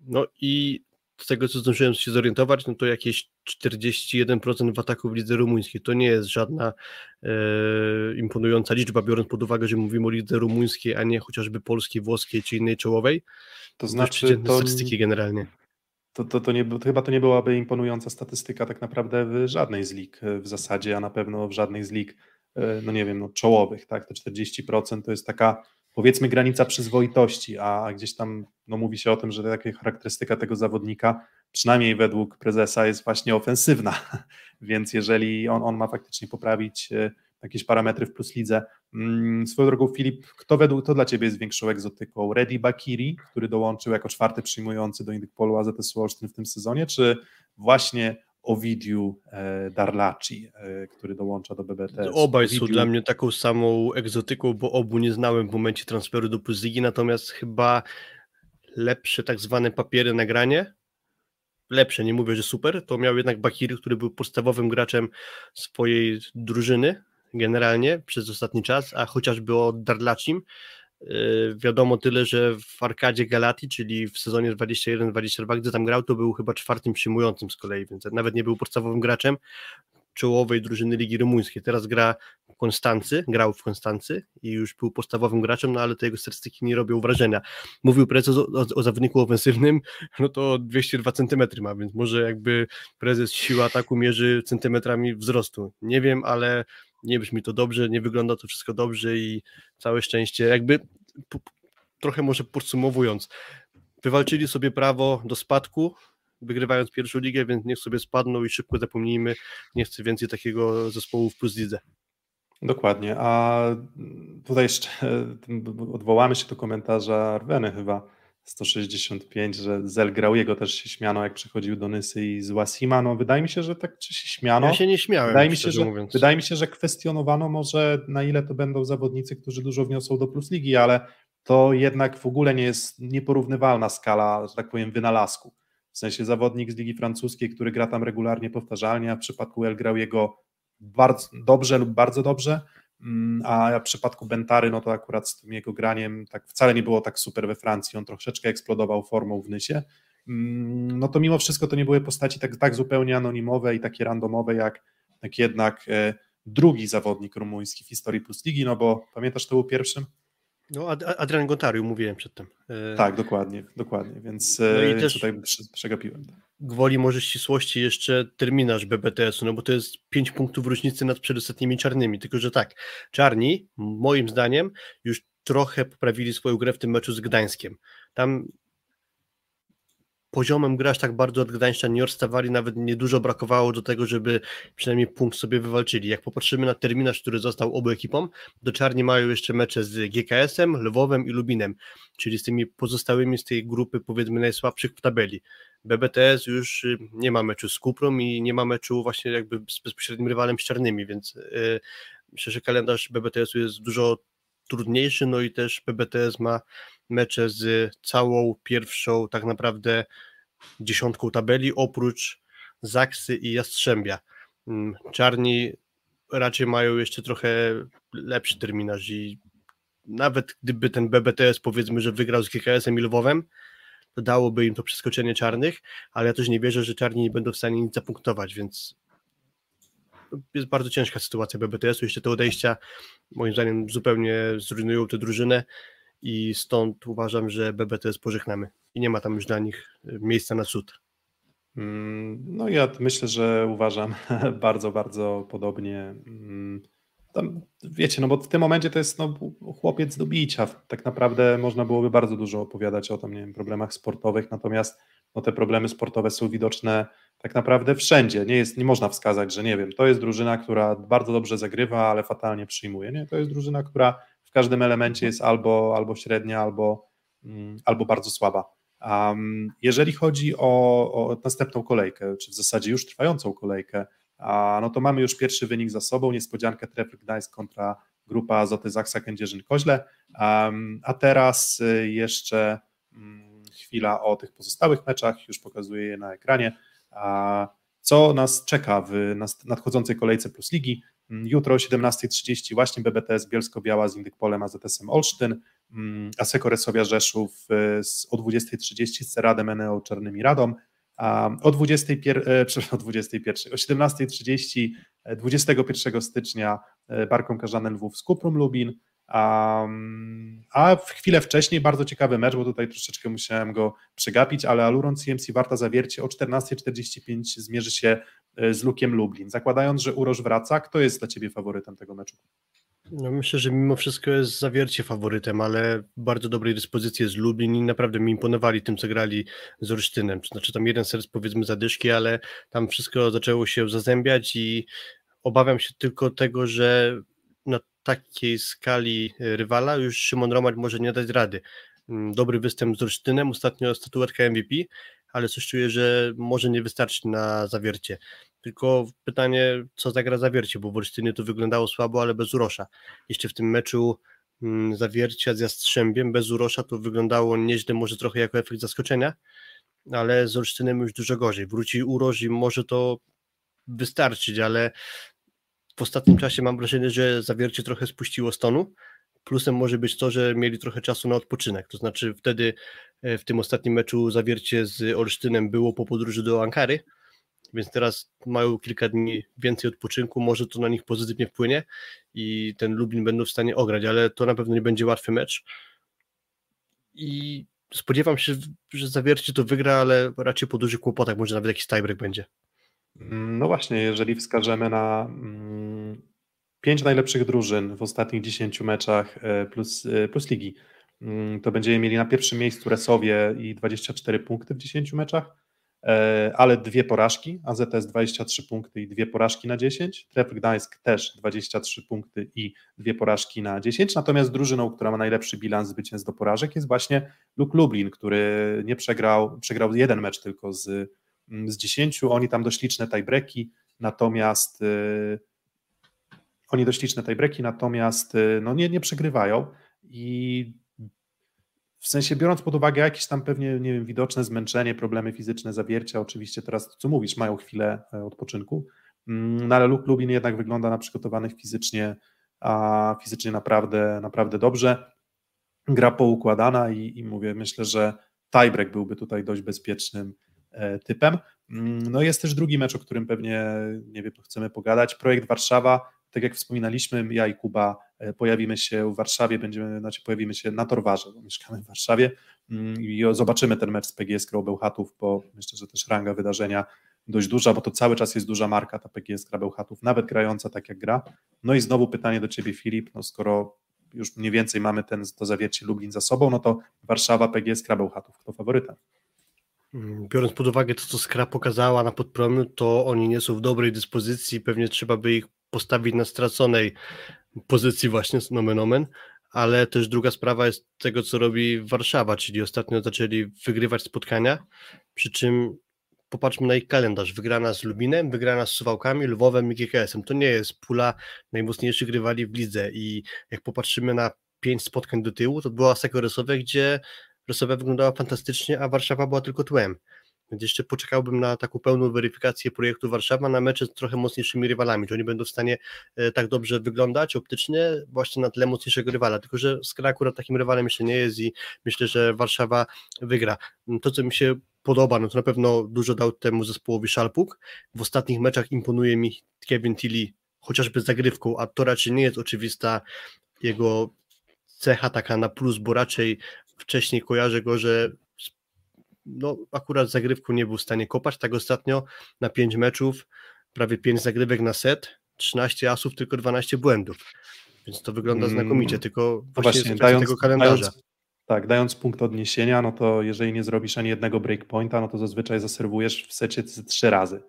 no i z tego, co zdążyłem się zorientować, no to jakieś 41% w ataku w lidze rumuńskiej. To nie jest żadna e, imponująca liczba, biorąc pod uwagę, że mówimy o lidze rumuńskiej, a nie chociażby polskiej, włoskiej czy innej czołowej. To znaczy, to, statystyki generalnie. To, to, to, nie, to chyba to nie byłaby imponująca statystyka tak naprawdę w żadnej z lig e, w zasadzie, a na pewno w żadnej z lig, e, no nie wiem, no czołowych, tak, te 40% to jest taka powiedzmy granica przyzwoitości, a gdzieś tam no, mówi się o tym, że taka charakterystyka tego zawodnika, przynajmniej według prezesa, jest właśnie ofensywna, więc jeżeli on, on ma faktycznie poprawić e, jakieś parametry w plus lidze. Mm, swoją drogą Filip, kto według, to dla Ciebie jest większą egzotyką? Reddy Bakiri, który dołączył jako czwarty przyjmujący do Indykpolu AZS Olsztyn w tym sezonie, czy właśnie Ovidiu e, Darlaci, e, który dołącza do BBT. Obaj Ovidiu... są dla mnie taką samą egzotyką, bo obu nie znałem w momencie transferu do Puzligi, natomiast chyba lepsze tak zwane papiery nagranie, lepsze, nie mówię, że super, to miał jednak Bakiri, który był podstawowym graczem swojej drużyny generalnie przez ostatni czas, a chociażby o Darlacim, wiadomo tyle, że w Arkadzie Galati, czyli w sezonie 21-22, gdy tam grał, to był chyba czwartym przyjmującym z kolei, więc nawet nie był podstawowym graczem czołowej drużyny Ligi Rumuńskiej. Teraz gra w Konstancy, grał w Konstancy i już był podstawowym graczem, no ale te jego statystyki nie robią wrażenia. Mówił prezes o, o, o zawodniku ofensywnym, no to 202 cm ma, więc może jakby prezes siła ataku mierzy centymetrami wzrostu. Nie wiem, ale nie brzmi to dobrze, nie wygląda to wszystko dobrze i całe szczęście, jakby trochę może podsumowując, wywalczyli sobie prawo do spadku, wygrywając pierwszą ligę, więc niech sobie spadną i szybko zapomnijmy, nie chcę więcej takiego zespołu w plus lidze. Dokładnie, a tutaj jeszcze odwołamy się do komentarza Arweny chyba, 165, że Zel grał, jego też się śmiano, jak przychodził do Nysy i z Wasima. No, wydaje mi się, że tak czy się śmiano. Ja się nie śmiałem, wydaje mi się, że, mówiąc. Wydaje mi się, że kwestionowano może, na ile to będą zawodnicy, którzy dużo wniosą do Plus Ligi, ale to jednak w ogóle nie jest nieporównywalna skala, że tak powiem, wynalazku. W sensie zawodnik z Ligi Francuskiej, który gra tam regularnie, powtarzalnie, a w przypadku El grał jego bardzo dobrze lub bardzo dobrze, a w przypadku Bentary, no to akurat z tym jego graniem tak wcale nie było tak super we Francji, on troszeczkę eksplodował formą w Nysie, mm, no to mimo wszystko to nie były postaci tak, tak zupełnie anonimowe i takie randomowe, jak, jak jednak e, drugi zawodnik rumuński w historii Plus Ligi, no bo pamiętasz, to był pierwszym? No, Adrian Gontariu mówiłem przedtem. E, tak, dokładnie, dokładnie, więc, no e, i też tutaj przegapiłem. Gwoli może ścisłości jeszcze terminarz BBTS-u, no bo to jest 5 punktów różnicy nad przedostatnimi czarnymi, tylko że tak, czarni moim zdaniem już trochę poprawili swoją grę w tym meczu z Gdańskiem. Tam poziomem grasz tak bardzo od Gdańska nie odstawali, nawet niedużo brakowało do tego, żeby przynajmniej punkt sobie wywalczyli. Jak popatrzymy na terminarz, który został obu ekipom, do Czarni mają jeszcze mecze z GKS-em, Lwowem i Lubinem, czyli z tymi pozostałymi z tej grupy powiedzmy najsłabszych w tabeli. BBTS już y, nie ma meczu z Kuprą i nie ma meczu właśnie jakby z bezpośrednim rywalem z Czarnymi, więc yy, myślę, że kalendarz BBTS-u jest dużo trudniejszy, no i też PBTS ma mecze z całą pierwszą tak naprawdę dziesiątką tabeli, oprócz Zaksy i Jastrzębia. Mm, Czarni raczej mają jeszcze trochę lepszy terminarz i nawet gdyby ten BBTS powiedzmy, że wygrał z GKS-em i Lwowem, to dałoby im to przeskoczenie czarnych, ale ja też nie wierzę, że czarni nie będą w stanie nic zapunktować, więc jest bardzo ciężka sytuacja BBTS-u. Jeszcze te odejścia moim zdaniem zupełnie zrujnują tę drużynę i stąd uważam, że BBTS pożegnamy i nie ma tam już dla nich miejsca na cud. Mm, no ja myślę, że uważam bardzo, bardzo podobnie. Mm, tam, wiecie, no bo w tym momencie to jest no, chłopiec do bicia. Tak naprawdę można byłoby bardzo dużo opowiadać o tym, nie wiem, problemach sportowych, natomiast no, te problemy sportowe są widoczne tak naprawdę wszędzie. Nie, jest, nie można wskazać, że nie wiem, to jest drużyna, która bardzo dobrze zagrywa, ale fatalnie przyjmuje. Nie? To jest drużyna, która każdym elemencie jest albo, albo średnia, albo, mm, albo bardzo słaba. Um, jeżeli chodzi o, o, następną kolejkę, czy w zasadzie już trwającą kolejkę, a, no to mamy już pierwszy wynik za sobą, niespodziankę Trefl Gdańsk kontra grupa Azoty Zaksa Kędzierzyn-Koźle, um, a teraz y, jeszcze um, chwila o tych pozostałych meczach, już pokazuję je na ekranie, a, co nas czeka w nadchodzącej kolejce Plus Ligi. Mm, jutro o 17.30 właśnie BBTS Bielsko-Biała z Indykpolem AZS-em Olsztyn, mm, Aseko Resowia Rzeszów y, o 20.30 z Ceradem Eneo Czarnymi Radom, o 21, e, o 21, o 17.30 21 e, stycznia e, Barką Karzanem Lwów z Kuprum Lubin, a w chwilę wcześniej bardzo ciekawy mecz, bo tutaj troszeczkę musiałem go przegapić, ale Aluron CMC Warta Zawiercie o 14.45 zmierzy się z Lukiem Lublin. Zakładając, że Uroż wraca, kto jest dla Ciebie faworytem tego meczu? No myślę, że mimo wszystko jest zawiercie faworytem, ale bardzo dobrej dyspozycji jest Lublin i naprawdę mi imponowali tym, co grali z Olsztynem. Znaczy tam jeden serc powiedzmy zadyszki, ale tam wszystko zaczęło się zazębiać i obawiam się tylko tego, że na takiej skali rywala już Szymon Romać może nie dać rady. Mm, dobry występ z Olsztynem, ostatnio statuetka MVP, ale coś czuję, że może nie wystarczyć na zawiercie. Tylko pytanie, co zagra zawiercie, bo w Olsztynie to wyglądało słabo, ale bez Urosza. Jeszcze w tym meczu mm, zawiercia z Jastrzębiem bez Urosza to wyglądało nieźle, może trochę jako efekt zaskoczenia, ale z Olsztynem już dużo gorzej. Wróci Uroż i może to wystarczyć, ale w ostatnim czasie mam wrażenie, że zawiercie trochę spuściło stonu. Plusem może być to, że mieli trochę czasu na odpoczynek. To znaczy wtedy e, w tym ostatnim meczu zawiercie z Olsztynem było po podróży do Ankary, więc teraz mają kilka dni więcej odpoczynku, może to na nich pozytywnie wpłynie i ten Lublin będą w stanie ograć, ale to na pewno nie będzie łatwy mecz i spodziewam się, że Zawiercie to wygra, ale raczej po dużych kłopotach, może nawet jakiś tiebreak będzie. No właśnie, jeżeli wskażemy na mm, pięć najlepszych drużyn w ostatnich 10 meczach e, plus, e, plus ligi, mm, to będziemy mieli na pierwszym miejscu Resowie i 24 punkty w 10 meczach, E, ale dwie porażki, AZS 23 punkty i dwie porażki na 10, Trefl Gdańsk też 23 punkty i dwie porażki na 10, natomiast drużyną, która ma najlepszy bilans zwycięstw do porażek jest właśnie Luk Lublin, który nie przegrał, przegrał jeden mecz tylko z, z 10, oni tam dość liczne tiebreaki, natomiast yy, oni dość liczne tiebreaki, natomiast yy, no nie, nie przegrywają i w sensie biorąc pod uwagę jakieś tam pewnie, nie wiem, widoczne zmęczenie, problemy fizyczne, zawiercia, oczywiście teraz, co mówisz, mają chwilę e, odpoczynku, mm, no ale Luke Lubin jednak wygląda na przygotowanych fizycznie, a fizycznie naprawdę, naprawdę dobrze. Gra poukładana i, i mówię, myślę, że tiebreak byłby tutaj dość bezpiecznym typem. Mm, no jest też drugi mecz, o którym pewnie, nie wiem, chcemy pogadać. Projekt Warszawa, tak jak wspominaliśmy, ja i Kuba e, pojawimy się w Warszawie, będziemy, znaczy pojawimy się na Torwarze, bo mieszkamy w Warszawie mm, i zobaczymy ten mecz z PGS Krabełchatów, bo myślę, że też ranga wydarzenia dość duża, bo to cały czas jest duża marka ta PGS Krabełchatów, nawet grająca tak jak gra. No i znowu pytanie do Ciebie Filip, no skoro już mniej więcej mamy ten, to zawiercie Lublin za sobą, no to Warszawa, PGS Krabełchatów, kto faworytem? Mm, biorąc pod uwagę to, co Skra pokazała na podpromiu, to oni nie są w dobrej dyspozycji, pewnie trzeba by ich postawić na straconej pozycji właśnie, nomen omen, ale też druga sprawa jest tego, co robi Warszawa, czyli ostatnio zaczęli wygrywać spotkania, przy czym popatrzmy na ich kalendarz. Wygrana z Lubinem, wygrana z Suwałkami, Lwowem i GKS-em. To nie jest pula najmocniejszych rywali w lidze i jak popatrzymy na pięć spotkań do tyłu, to była sekcja Resowe, gdzie Resowa wyglądała fantastycznie, a Warszawa była tylko tłem. Więc jeszcze poczekałbym na taką pełną weryfikację projektu Warszawa na mecze z trochę mocniejszymi rywalami. Czy oni będą w stanie e, tak dobrze wyglądać optycznie właśnie na tle mocniejszego rywala. Tylko, że Skra akurat takim rywalem jeszcze nie jest i myślę, że Warszawa wygra. To, co mi się podoba, no to na pewno dużo dał temu zespołowi Szalpuk. W ostatnich meczach imponuje mi Kevin Tilly chociażby zagrywką, a to raczej nie jest oczywista jego cecha taka na plus, bo raczej wcześniej kojarzę go, że no, akurat zagrywką nie był w stanie kopać, tak ostatnio na 5 meczów, prawie 5 zagrywek na set, 13 asów, tylko 12 błędów. Więc to wygląda mm, znakomicie, tylko no właśnie, właśnie dając, tego kalendarza. Dając, tak, dając punkt odniesienia, no to jeżeli nie zrobisz ani jednego breakpointa, no to zazwyczaj zaserwujesz w secie trzy razy.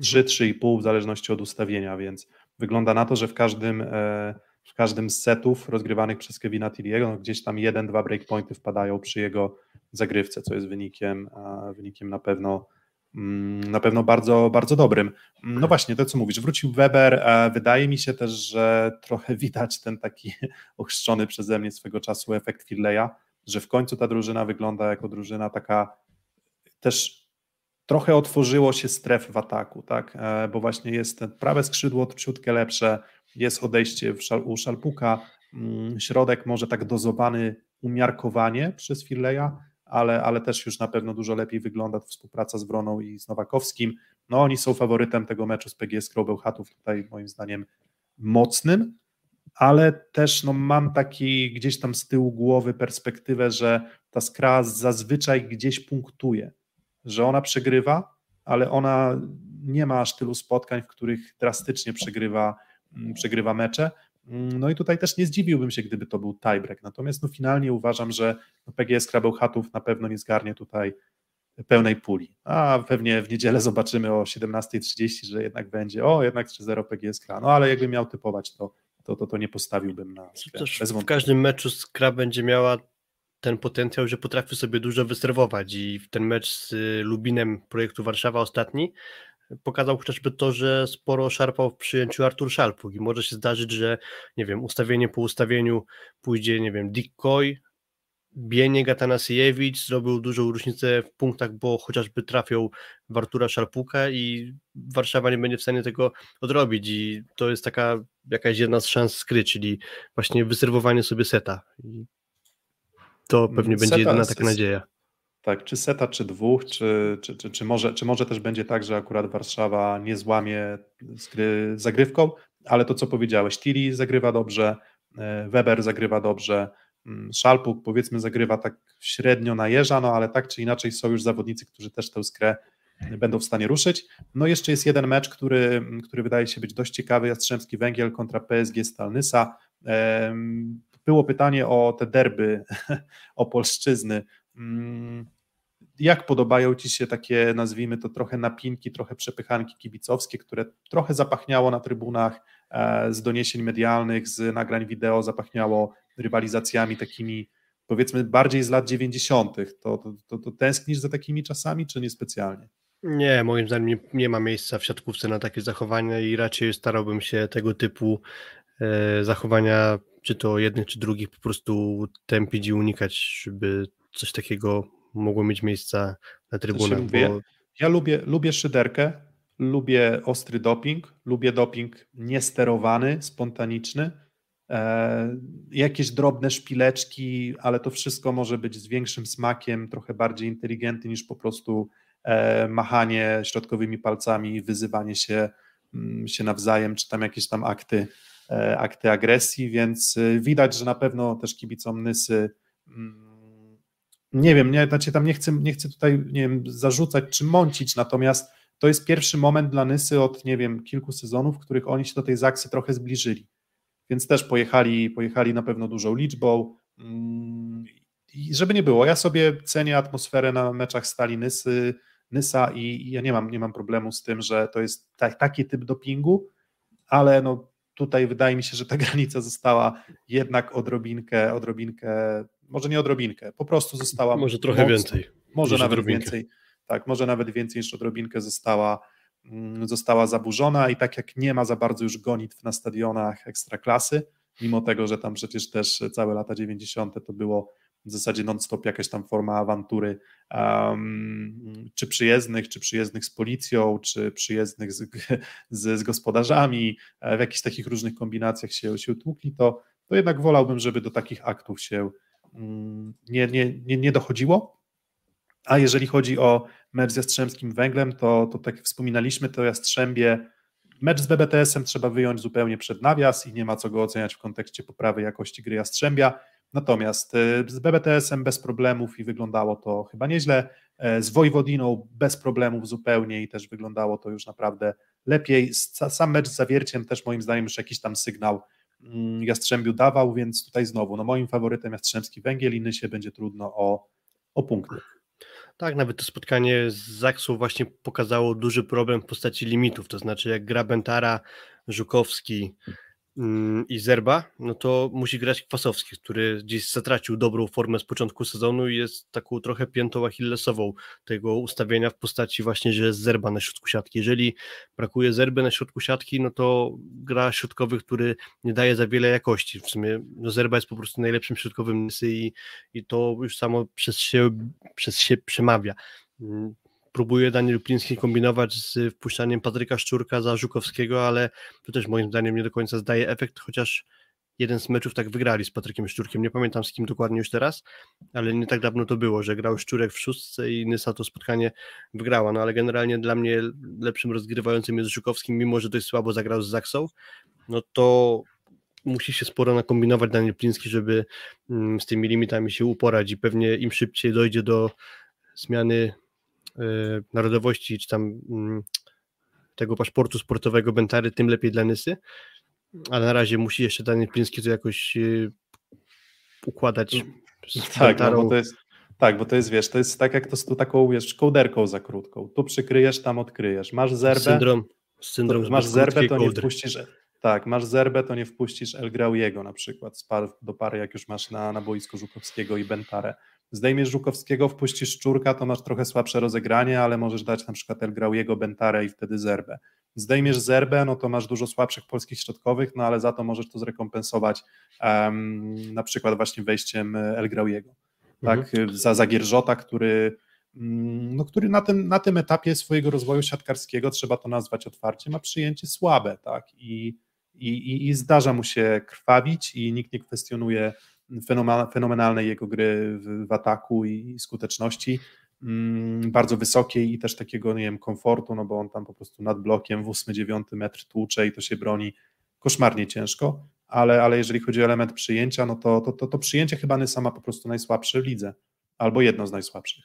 3, 3,5 w zależności od ustawienia, więc wygląda na to, że w każdym, e, w każdym z setów rozgrywanych przez Kevina Tilliego no gdzieś tam jeden, dwa breakpointy wpadają przy jego zagrywce, co jest wynikiem, wynikiem na pewno mm, na pewno bardzo, bardzo dobrym. No właśnie, to co mówisz, wrócił Weber, wydaje mi się też, że trochę widać ten taki ochrzczony przeze mnie swego czasu efekt Finleya, że w końcu ta drużyna wygląda jako drużyna taka też trochę otworzyło się stref w ataku, tak, e, bo właśnie jest prawe skrzydło trzutkę lepsze, jest odejście u Szalpuka, mm, środek może tak dozowany umiarkowanie przez Finleya, ale, ale też już na pewno dużo lepiej wygląda współpraca z Wroną i z Nowakowskim. No oni są faworytem tego meczu z PGS Krobełchatów tutaj moim zdaniem mocnym, ale też no, mam taki gdzieś tam z tyłu głowy perspektywę, że ta skra zazwyczaj gdzieś punktuje, że ona przegrywa, ale ona nie ma aż tylu spotkań, w których drastycznie przegrywa, przegrywa mecze, no i tutaj też nie zdziwiłbym się, gdyby to był tiebreak. Natomiast no finalnie uważam, że no PGS Krabełchatów na pewno nie zgarnie tutaj pełnej puli. A pewnie w niedzielę zobaczymy o 17.30, że jednak będzie, o jednak 3-0 PGS Kra. No ale jakbym miał typować, to, to, to, to nie postawiłbym na W każdym meczu Skra będzie miała ten potencjał, że potrafi sobie dużo wyserwować i w ten mecz z Lubinem projektu Warszawa ostatni pokazał chociażby to, że sporo szarpał w przyjęciu Artur Szalpuk i może się zdarzyć, że nie wiem, ustawienie po ustawieniu pójdzie, nie wiem, Dick Coy, Bieniek Atanasiewicz zrobił dużą różnicę w punktach, bo chociażby trafią w Artura Szarpuka i Warszawa nie będzie w stanie tego odrobić i to jest taka jakaś jedna z szans skry, czyli właśnie wyserwowanie sobie seta. I to pewnie będzie jedyna taka nadzieja. Tak, czy seta, czy dwóch, czy, czy, czy, czy, może, czy może też będzie tak, że akurat Warszawa nie złamie gry zagrywką, ale to co powiedziałeś, Tiri zagrywa dobrze, e, Weber zagrywa dobrze, mm, Szalpuk powiedzmy zagrywa tak średnio na jeża, no ale tak czy inaczej są już zawodnicy, którzy też tę skrę będą w stanie ruszyć. No jeszcze jest jeden mecz, który, który wydaje się być dość ciekawy, Jastrzębski Węgiel kontra PSG Stalnysa. Było pytanie o te derby, o polszczyzny. Mm, jak podobają Ci się takie, nazwijmy to trochę napinki, trochę przepychanki kibicowskie, które trochę zapachniało na trybunach e, z doniesień medialnych, z nagrań wideo, zapachniało rywalizacjami takimi powiedzmy bardziej z lat 90. To, to, to, to tęsknisz za takimi czasami, czy niespecjalnie? Nie, moim zdaniem nie, nie, ma miejsca w siatkówce na takie zachowania i raczej starałbym się tego typu e, zachowania, czy to jednych, czy drugich, po prostu tępić i unikać, żeby coś takiego mogło mieć miejsce na trybunach. Bo... Ja lubię, lubię szyderkę, lubię ostry doping, lubię doping niesterowany, spontaniczny, e, jakieś drobne szpileczki, ale to wszystko może być z większym smakiem, trochę bardziej inteligentny niż po prostu e, machanie środkowymi palcami, wyzywanie się, mm, się nawzajem, czy tam jakieś tam akty, e, akty agresji, więc y, widać, że na pewno też kibicom Nysy mm, nie wiem, nie, znaczy tam nie chcę, nie chcę tutaj nie wiem, zarzucać czy mącić, natomiast to jest pierwszy moment dla Nysy od, nie wiem, kilku sezonów, w których oni się do tej Zaksy trochę zbliżyli. Więc też pojechali, pojechali na pewno dużą liczbą. Mm, I żeby nie było, ja sobie cenię atmosferę na meczach Stali Nysy, Nysa i, ja nie mam, nie mam problemu z tym, że to jest ta, taki typ dopingu, ale no tutaj wydaje mi się, że ta granica została jednak odrobinkę, odrobinkę może nie odrobinkę, po prostu została. Może trochę mocno, więcej. Może nawet odrobinkę. więcej. Tak, może nawet więcej niż odrobinkę została, mm, została zaburzona i tak jak nie ma za bardzo już gonitw na stadionach ekstraklasy, mimo tego, że tam przecież też całe lata 90. to było w zasadzie non-stop jakaś tam forma awantury, um, czy przyjezdnych, czy przyjezdnych z policją, czy przyjezdnych z, z, z, gospodarzami, e, w jakichś takich różnych kombinacjach się, się tłukli, to, to jednak wolałbym, żeby do takich aktów się nie, nie, nie, nie dochodziło. A jeżeli chodzi o mecz z Jastrzębskim Węglem, to, to tak jak wspominaliśmy, to Jastrzębie Mecz z BBTS-em trzeba wyjąć zupełnie przed nawias i nie ma co go oceniać w kontekście poprawy jakości gry Jastrzębia. Natomiast y, z BBTS-em bez problemów i wyglądało to chyba nieźle. E, z Wojwodiną bez problemów zupełnie i też wyglądało to już naprawdę lepiej. Sam mecz z Zawierciem też moim zdaniem już jakiś tam sygnał mm, Jastrzębiu dawał, więc tutaj znowu, no moim faworytem Jastrzębski Węgiel, inny się będzie trudno o, o punkty. Tak, nawet to spotkanie z Zaksą właśnie pokazało duży problem w postaci limitów, to znaczy jak gra Bentara, Żukowski, Mm, i Zerba, no to musi grać Kwasowski, który gdzieś zatracił dobrą formę z początku sezonu i jest taką trochę piętą achillesową tego ustawienia w postaci właśnie, że jest Zerba na środku siatki. Jeżeli brakuje Zerby na środku siatki, no to gra środkowy, który nie daje za wiele jakości. W sumie no Zerba jest po prostu najlepszym środkowym i, i to już samo przez się, przez się przemawia. Próbuje Daniel Pliński kombinować z wpuszczaniem Patryka Szczurka za Żukowskiego, ale to też moim zdaniem nie do końca zdaje efekt, chociaż jeden z meczów tak wygrali z Patrykiem Szczurkiem, nie pamiętam z kim dokładnie już teraz, ale nie tak dawno to było, że grał Szczurek w szóstce i Nysa to spotkanie wygrała, no ale generalnie dla mnie lepszym rozgrywającym jest Żukowski, mimo że dość słabo zagrał z Zaksą, no to musi się sporo nakombinować Daniel Pliński, żeby mm, z tymi limitami się uporać i pewnie im szybciej dojdzie do zmiany narodowości, czy tam mm, tego paszportu sportowego Bentary, tym lepiej dla Nysy, ale na razie musi jeszcze Daniel Pliński to jakoś e, układać z tak, no bo to jest, tak, bo to jest, wiesz, to jest tak jak to z taką, wiesz, kołderką za krótką. Tu przykryjesz, tam odkryjesz. Masz zerbę, syndrom, syndrom to, masz zerbę, to nie wpuścisz, tak, masz zerbę, to nie wpuścisz El Grauiego na przykład do pary, jak już masz na, na boisku Żukowskiego i Bentarę zdejmiesz Żukowskiego, wpuścisz Szczurka, to masz trochę słabsze rozegranie, ale możesz dać na przykład El Grauiego, Bentarę i wtedy Zerbę. Zdejmiesz Zerbę, no to masz dużo słabszych polskich środkowych, no ale za to możesz to zrekompensować um, na przykład właśnie wejściem El Grauiego. Tak, mhm. za Zagierżota, który mm, no, który na tym, na tym etapie swojego rozwoju siatkarskiego, trzeba to nazwać otwarcie, ma przyjęcie słabe, tak, i, i, i zdarza mu się krwawić i nikt nie kwestionuje fenomenalnej jego gry w, w ataku i skuteczności, mm, bardzo wysokiej i też takiego, nie wiem, komfortu, no bo on tam po prostu nad blokiem w 8-9 metr tłucze i to się broni koszmarnie ciężko, ale, ale jeżeli chodzi o element przyjęcia, no to, to, to, to przyjęcie chyba Nysa ma po prostu najsłabszy w lidze, albo jedno z najsłabszych.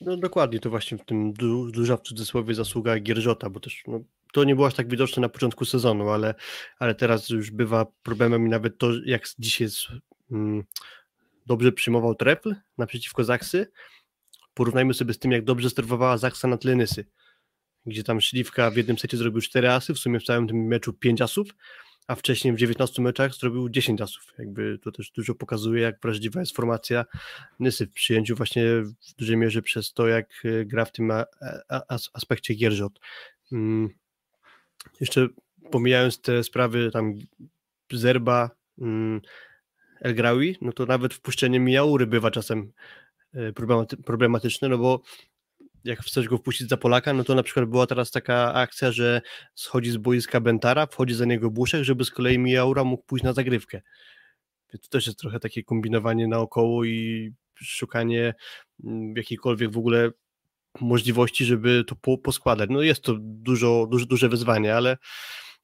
No dokładnie, to właśnie w tym du duża w cudzysłowie zasługa Gierżota, bo też no, to nie było aż tak widoczne na początku sezonu, ale, ale teraz już bywa problemem i nawet to, jak dzisiaj jest, mm, dobrze przyjmował trefl naprzeciwko Zaksy, porównajmy sobie z tym, jak dobrze sterowała Zaksa na Tlenysy, gdzie tam Śliwka w jednym secie zrobił 4 asy, w sumie w całym tym meczu 5 asów, a wcześniej w 19 meczach zrobił 10 asów. Jakby to też dużo pokazuje, jak wrażliwa jest formacja Nysy w przyjęciu właśnie w dużej mierze przez to, jak e, gra w tym aspekcie Gierżot. Jeszcze pomijając te sprawy tam Zerba, mm, El Graui, no to nawet wpuszczenie Mijaury bywa czasem e, problematyczne, no bo jak chcesz go wpuścić za Polaka, no to na przykład była teraz taka akcja, że schodzi z boiska Bentara, wchodzi za niego Buszek, żeby z kolei Mijaura mógł pójść na zagrywkę. Więc to też jest trochę takie kombinowanie naokoło i szukanie mm, jakiejkolwiek w ogóle możliwości, żeby to po, poskładać. No jest to dużo, duże, duże wyzwanie, ale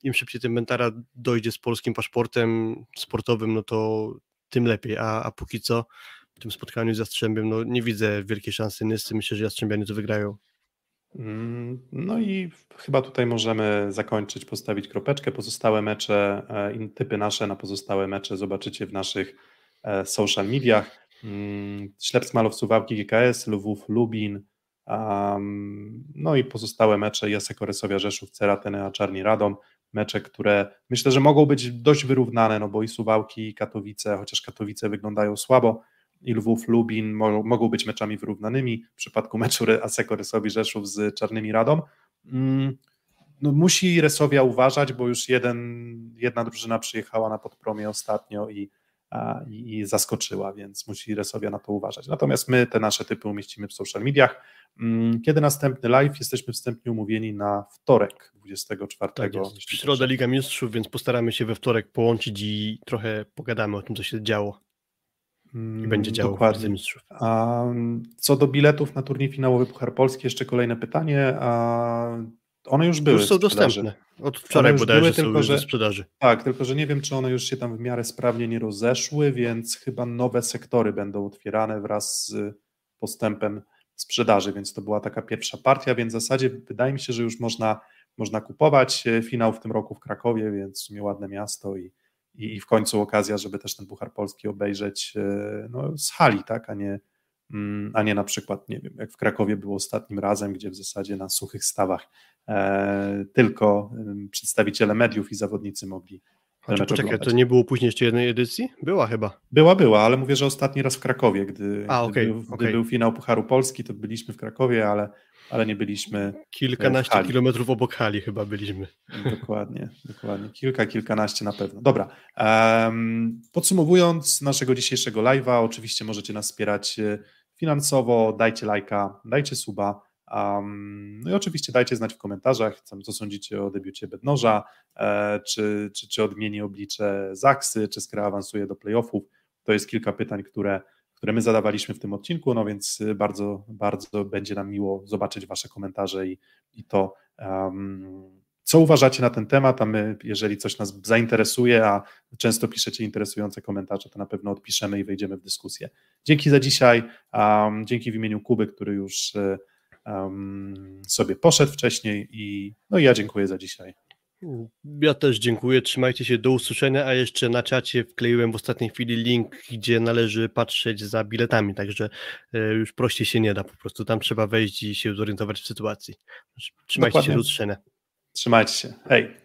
im szybciej ten Bentara dojdzie z polskim paszportem sportowym, no to tym lepiej, a, a póki co w tym spotkaniu z Jastrzębiem, no nie widzę wielkiej szansy Nysy, myślę, że Jastrzębianie to wygrają. Mm, no i chyba tutaj możemy zakończyć, postawić kropeczkę. Pozostałe mecze, e, typy nasze na pozostałe mecze zobaczycie w naszych e, social mediach. Mm, Ślepsk Malow Suwałki GKS, Lwów Lubin, no i pozostałe mecze Jesek Orysowia Rzeszów, Cerateny, a Czarni Radom. Mecze, które myślę, że mogą być dość wyrównane, no bo i Suwałki, i Katowice, chociaż Katowice wyglądają słabo, i Lwów, Lubin mogą być meczami wyrównanymi. W przypadku meczu Aseko Rysowi Rzeszów z Czarnymi Radą. Mm, no musi Resowia uważać, bo już jeden, jedna drużyna przyjechała na podpromie ostatnio i, i zaskoczyła, więc musi Resowia na to uważać. Natomiast my te nasze typy umieścimy w social mediach. Mm, kiedy następny live? Jesteśmy wstępnie umówieni na wtorek 24. Tak jest. W środę Liga Mistrzów, więc postaramy się we wtorek połączyć i trochę pogadamy o tym, co się działo. I będzie działo Dokładnie. Mistrzów. A, co do biletów na turniej finałowy Puchar Polski, jeszcze kolejne pytanie. A, one już były Już są dostępne. Od wczoraj bodajże były, tylko że- sprzedaży. Tak, tylko że nie wiem, czy one już się tam w miarę sprawnie nie rozeszły, więc chyba nowe sektory będą otwierane wraz z postępem sprzedaży, więc to była taka pierwsza partia, więc w zasadzie wydaje mi się, że już można, można kupować. E, Finał w tym roku w Krakowie, więc w sumie ładne miasto i, i, i w końcu okazja, żeby też ten Puchar Polski obejrzeć e, no, z hali, tak, a nie, a nie na przykład, nie wiem, jak w Krakowie było ostatnim razem, gdzie w zasadzie na suchych stawach e, tylko przedstawiciele mediów i zawodnicy mogli Znaczy, poczekaj, oglądać. to nie było później jeszcze jednej edycji? Była chyba. Była, była, ale mówię, że ostatni raz w Krakowie, gdy, A, gdy, okej, był, gdy był finał Pucharu Polski, to byliśmy w Krakowie, ale, ale nie byliśmy Kilkanaście kilometrów obok hali chyba byliśmy. Dokładnie, dokładnie. Kilka, kilkanaście na pewno. Dobra. podsumowując naszego dzisiejszego live'a, oczywiście możecie nas wspierać e, finansowo, dajcie lajka, dajcie suba. em, no i oczywiście dajcie znać w komentarzach, co, co sądzicie o debiucie Bednoża, e, czy, czy, czy odmieni oblicze Zaksy, czy Skra awansuje do playoffów. To jest kilka pytań, które, które my zadawaliśmy w tym odcinku, no więc e, bardzo, bardzo będzie nam miło zobaczyć Wasze komentarze i, i to, em, co uważacie na ten temat, a my, jeżeli coś nas zainteresuje, a często piszecie interesujące komentarze, to na pewno odpiszemy i wejdziemy w dyskusję. Dzięki za dzisiaj, um, dzięki w imieniu Kuby, który już um, sobie poszedł wcześniej i no i ja dziękuję za dzisiaj. Ja też dziękuję, trzymajcie się, do usłyszenia, a jeszcze na czacie wkleiłem w ostatniej chwili link, gdzie należy patrzeć za biletami, także e, już prościej się nie da, po prostu tam trzeba wejść i się zorientować w sytuacji. Trzymajcie się, Dokładnie. do usłyszenia. Trzymajcie się. Hej.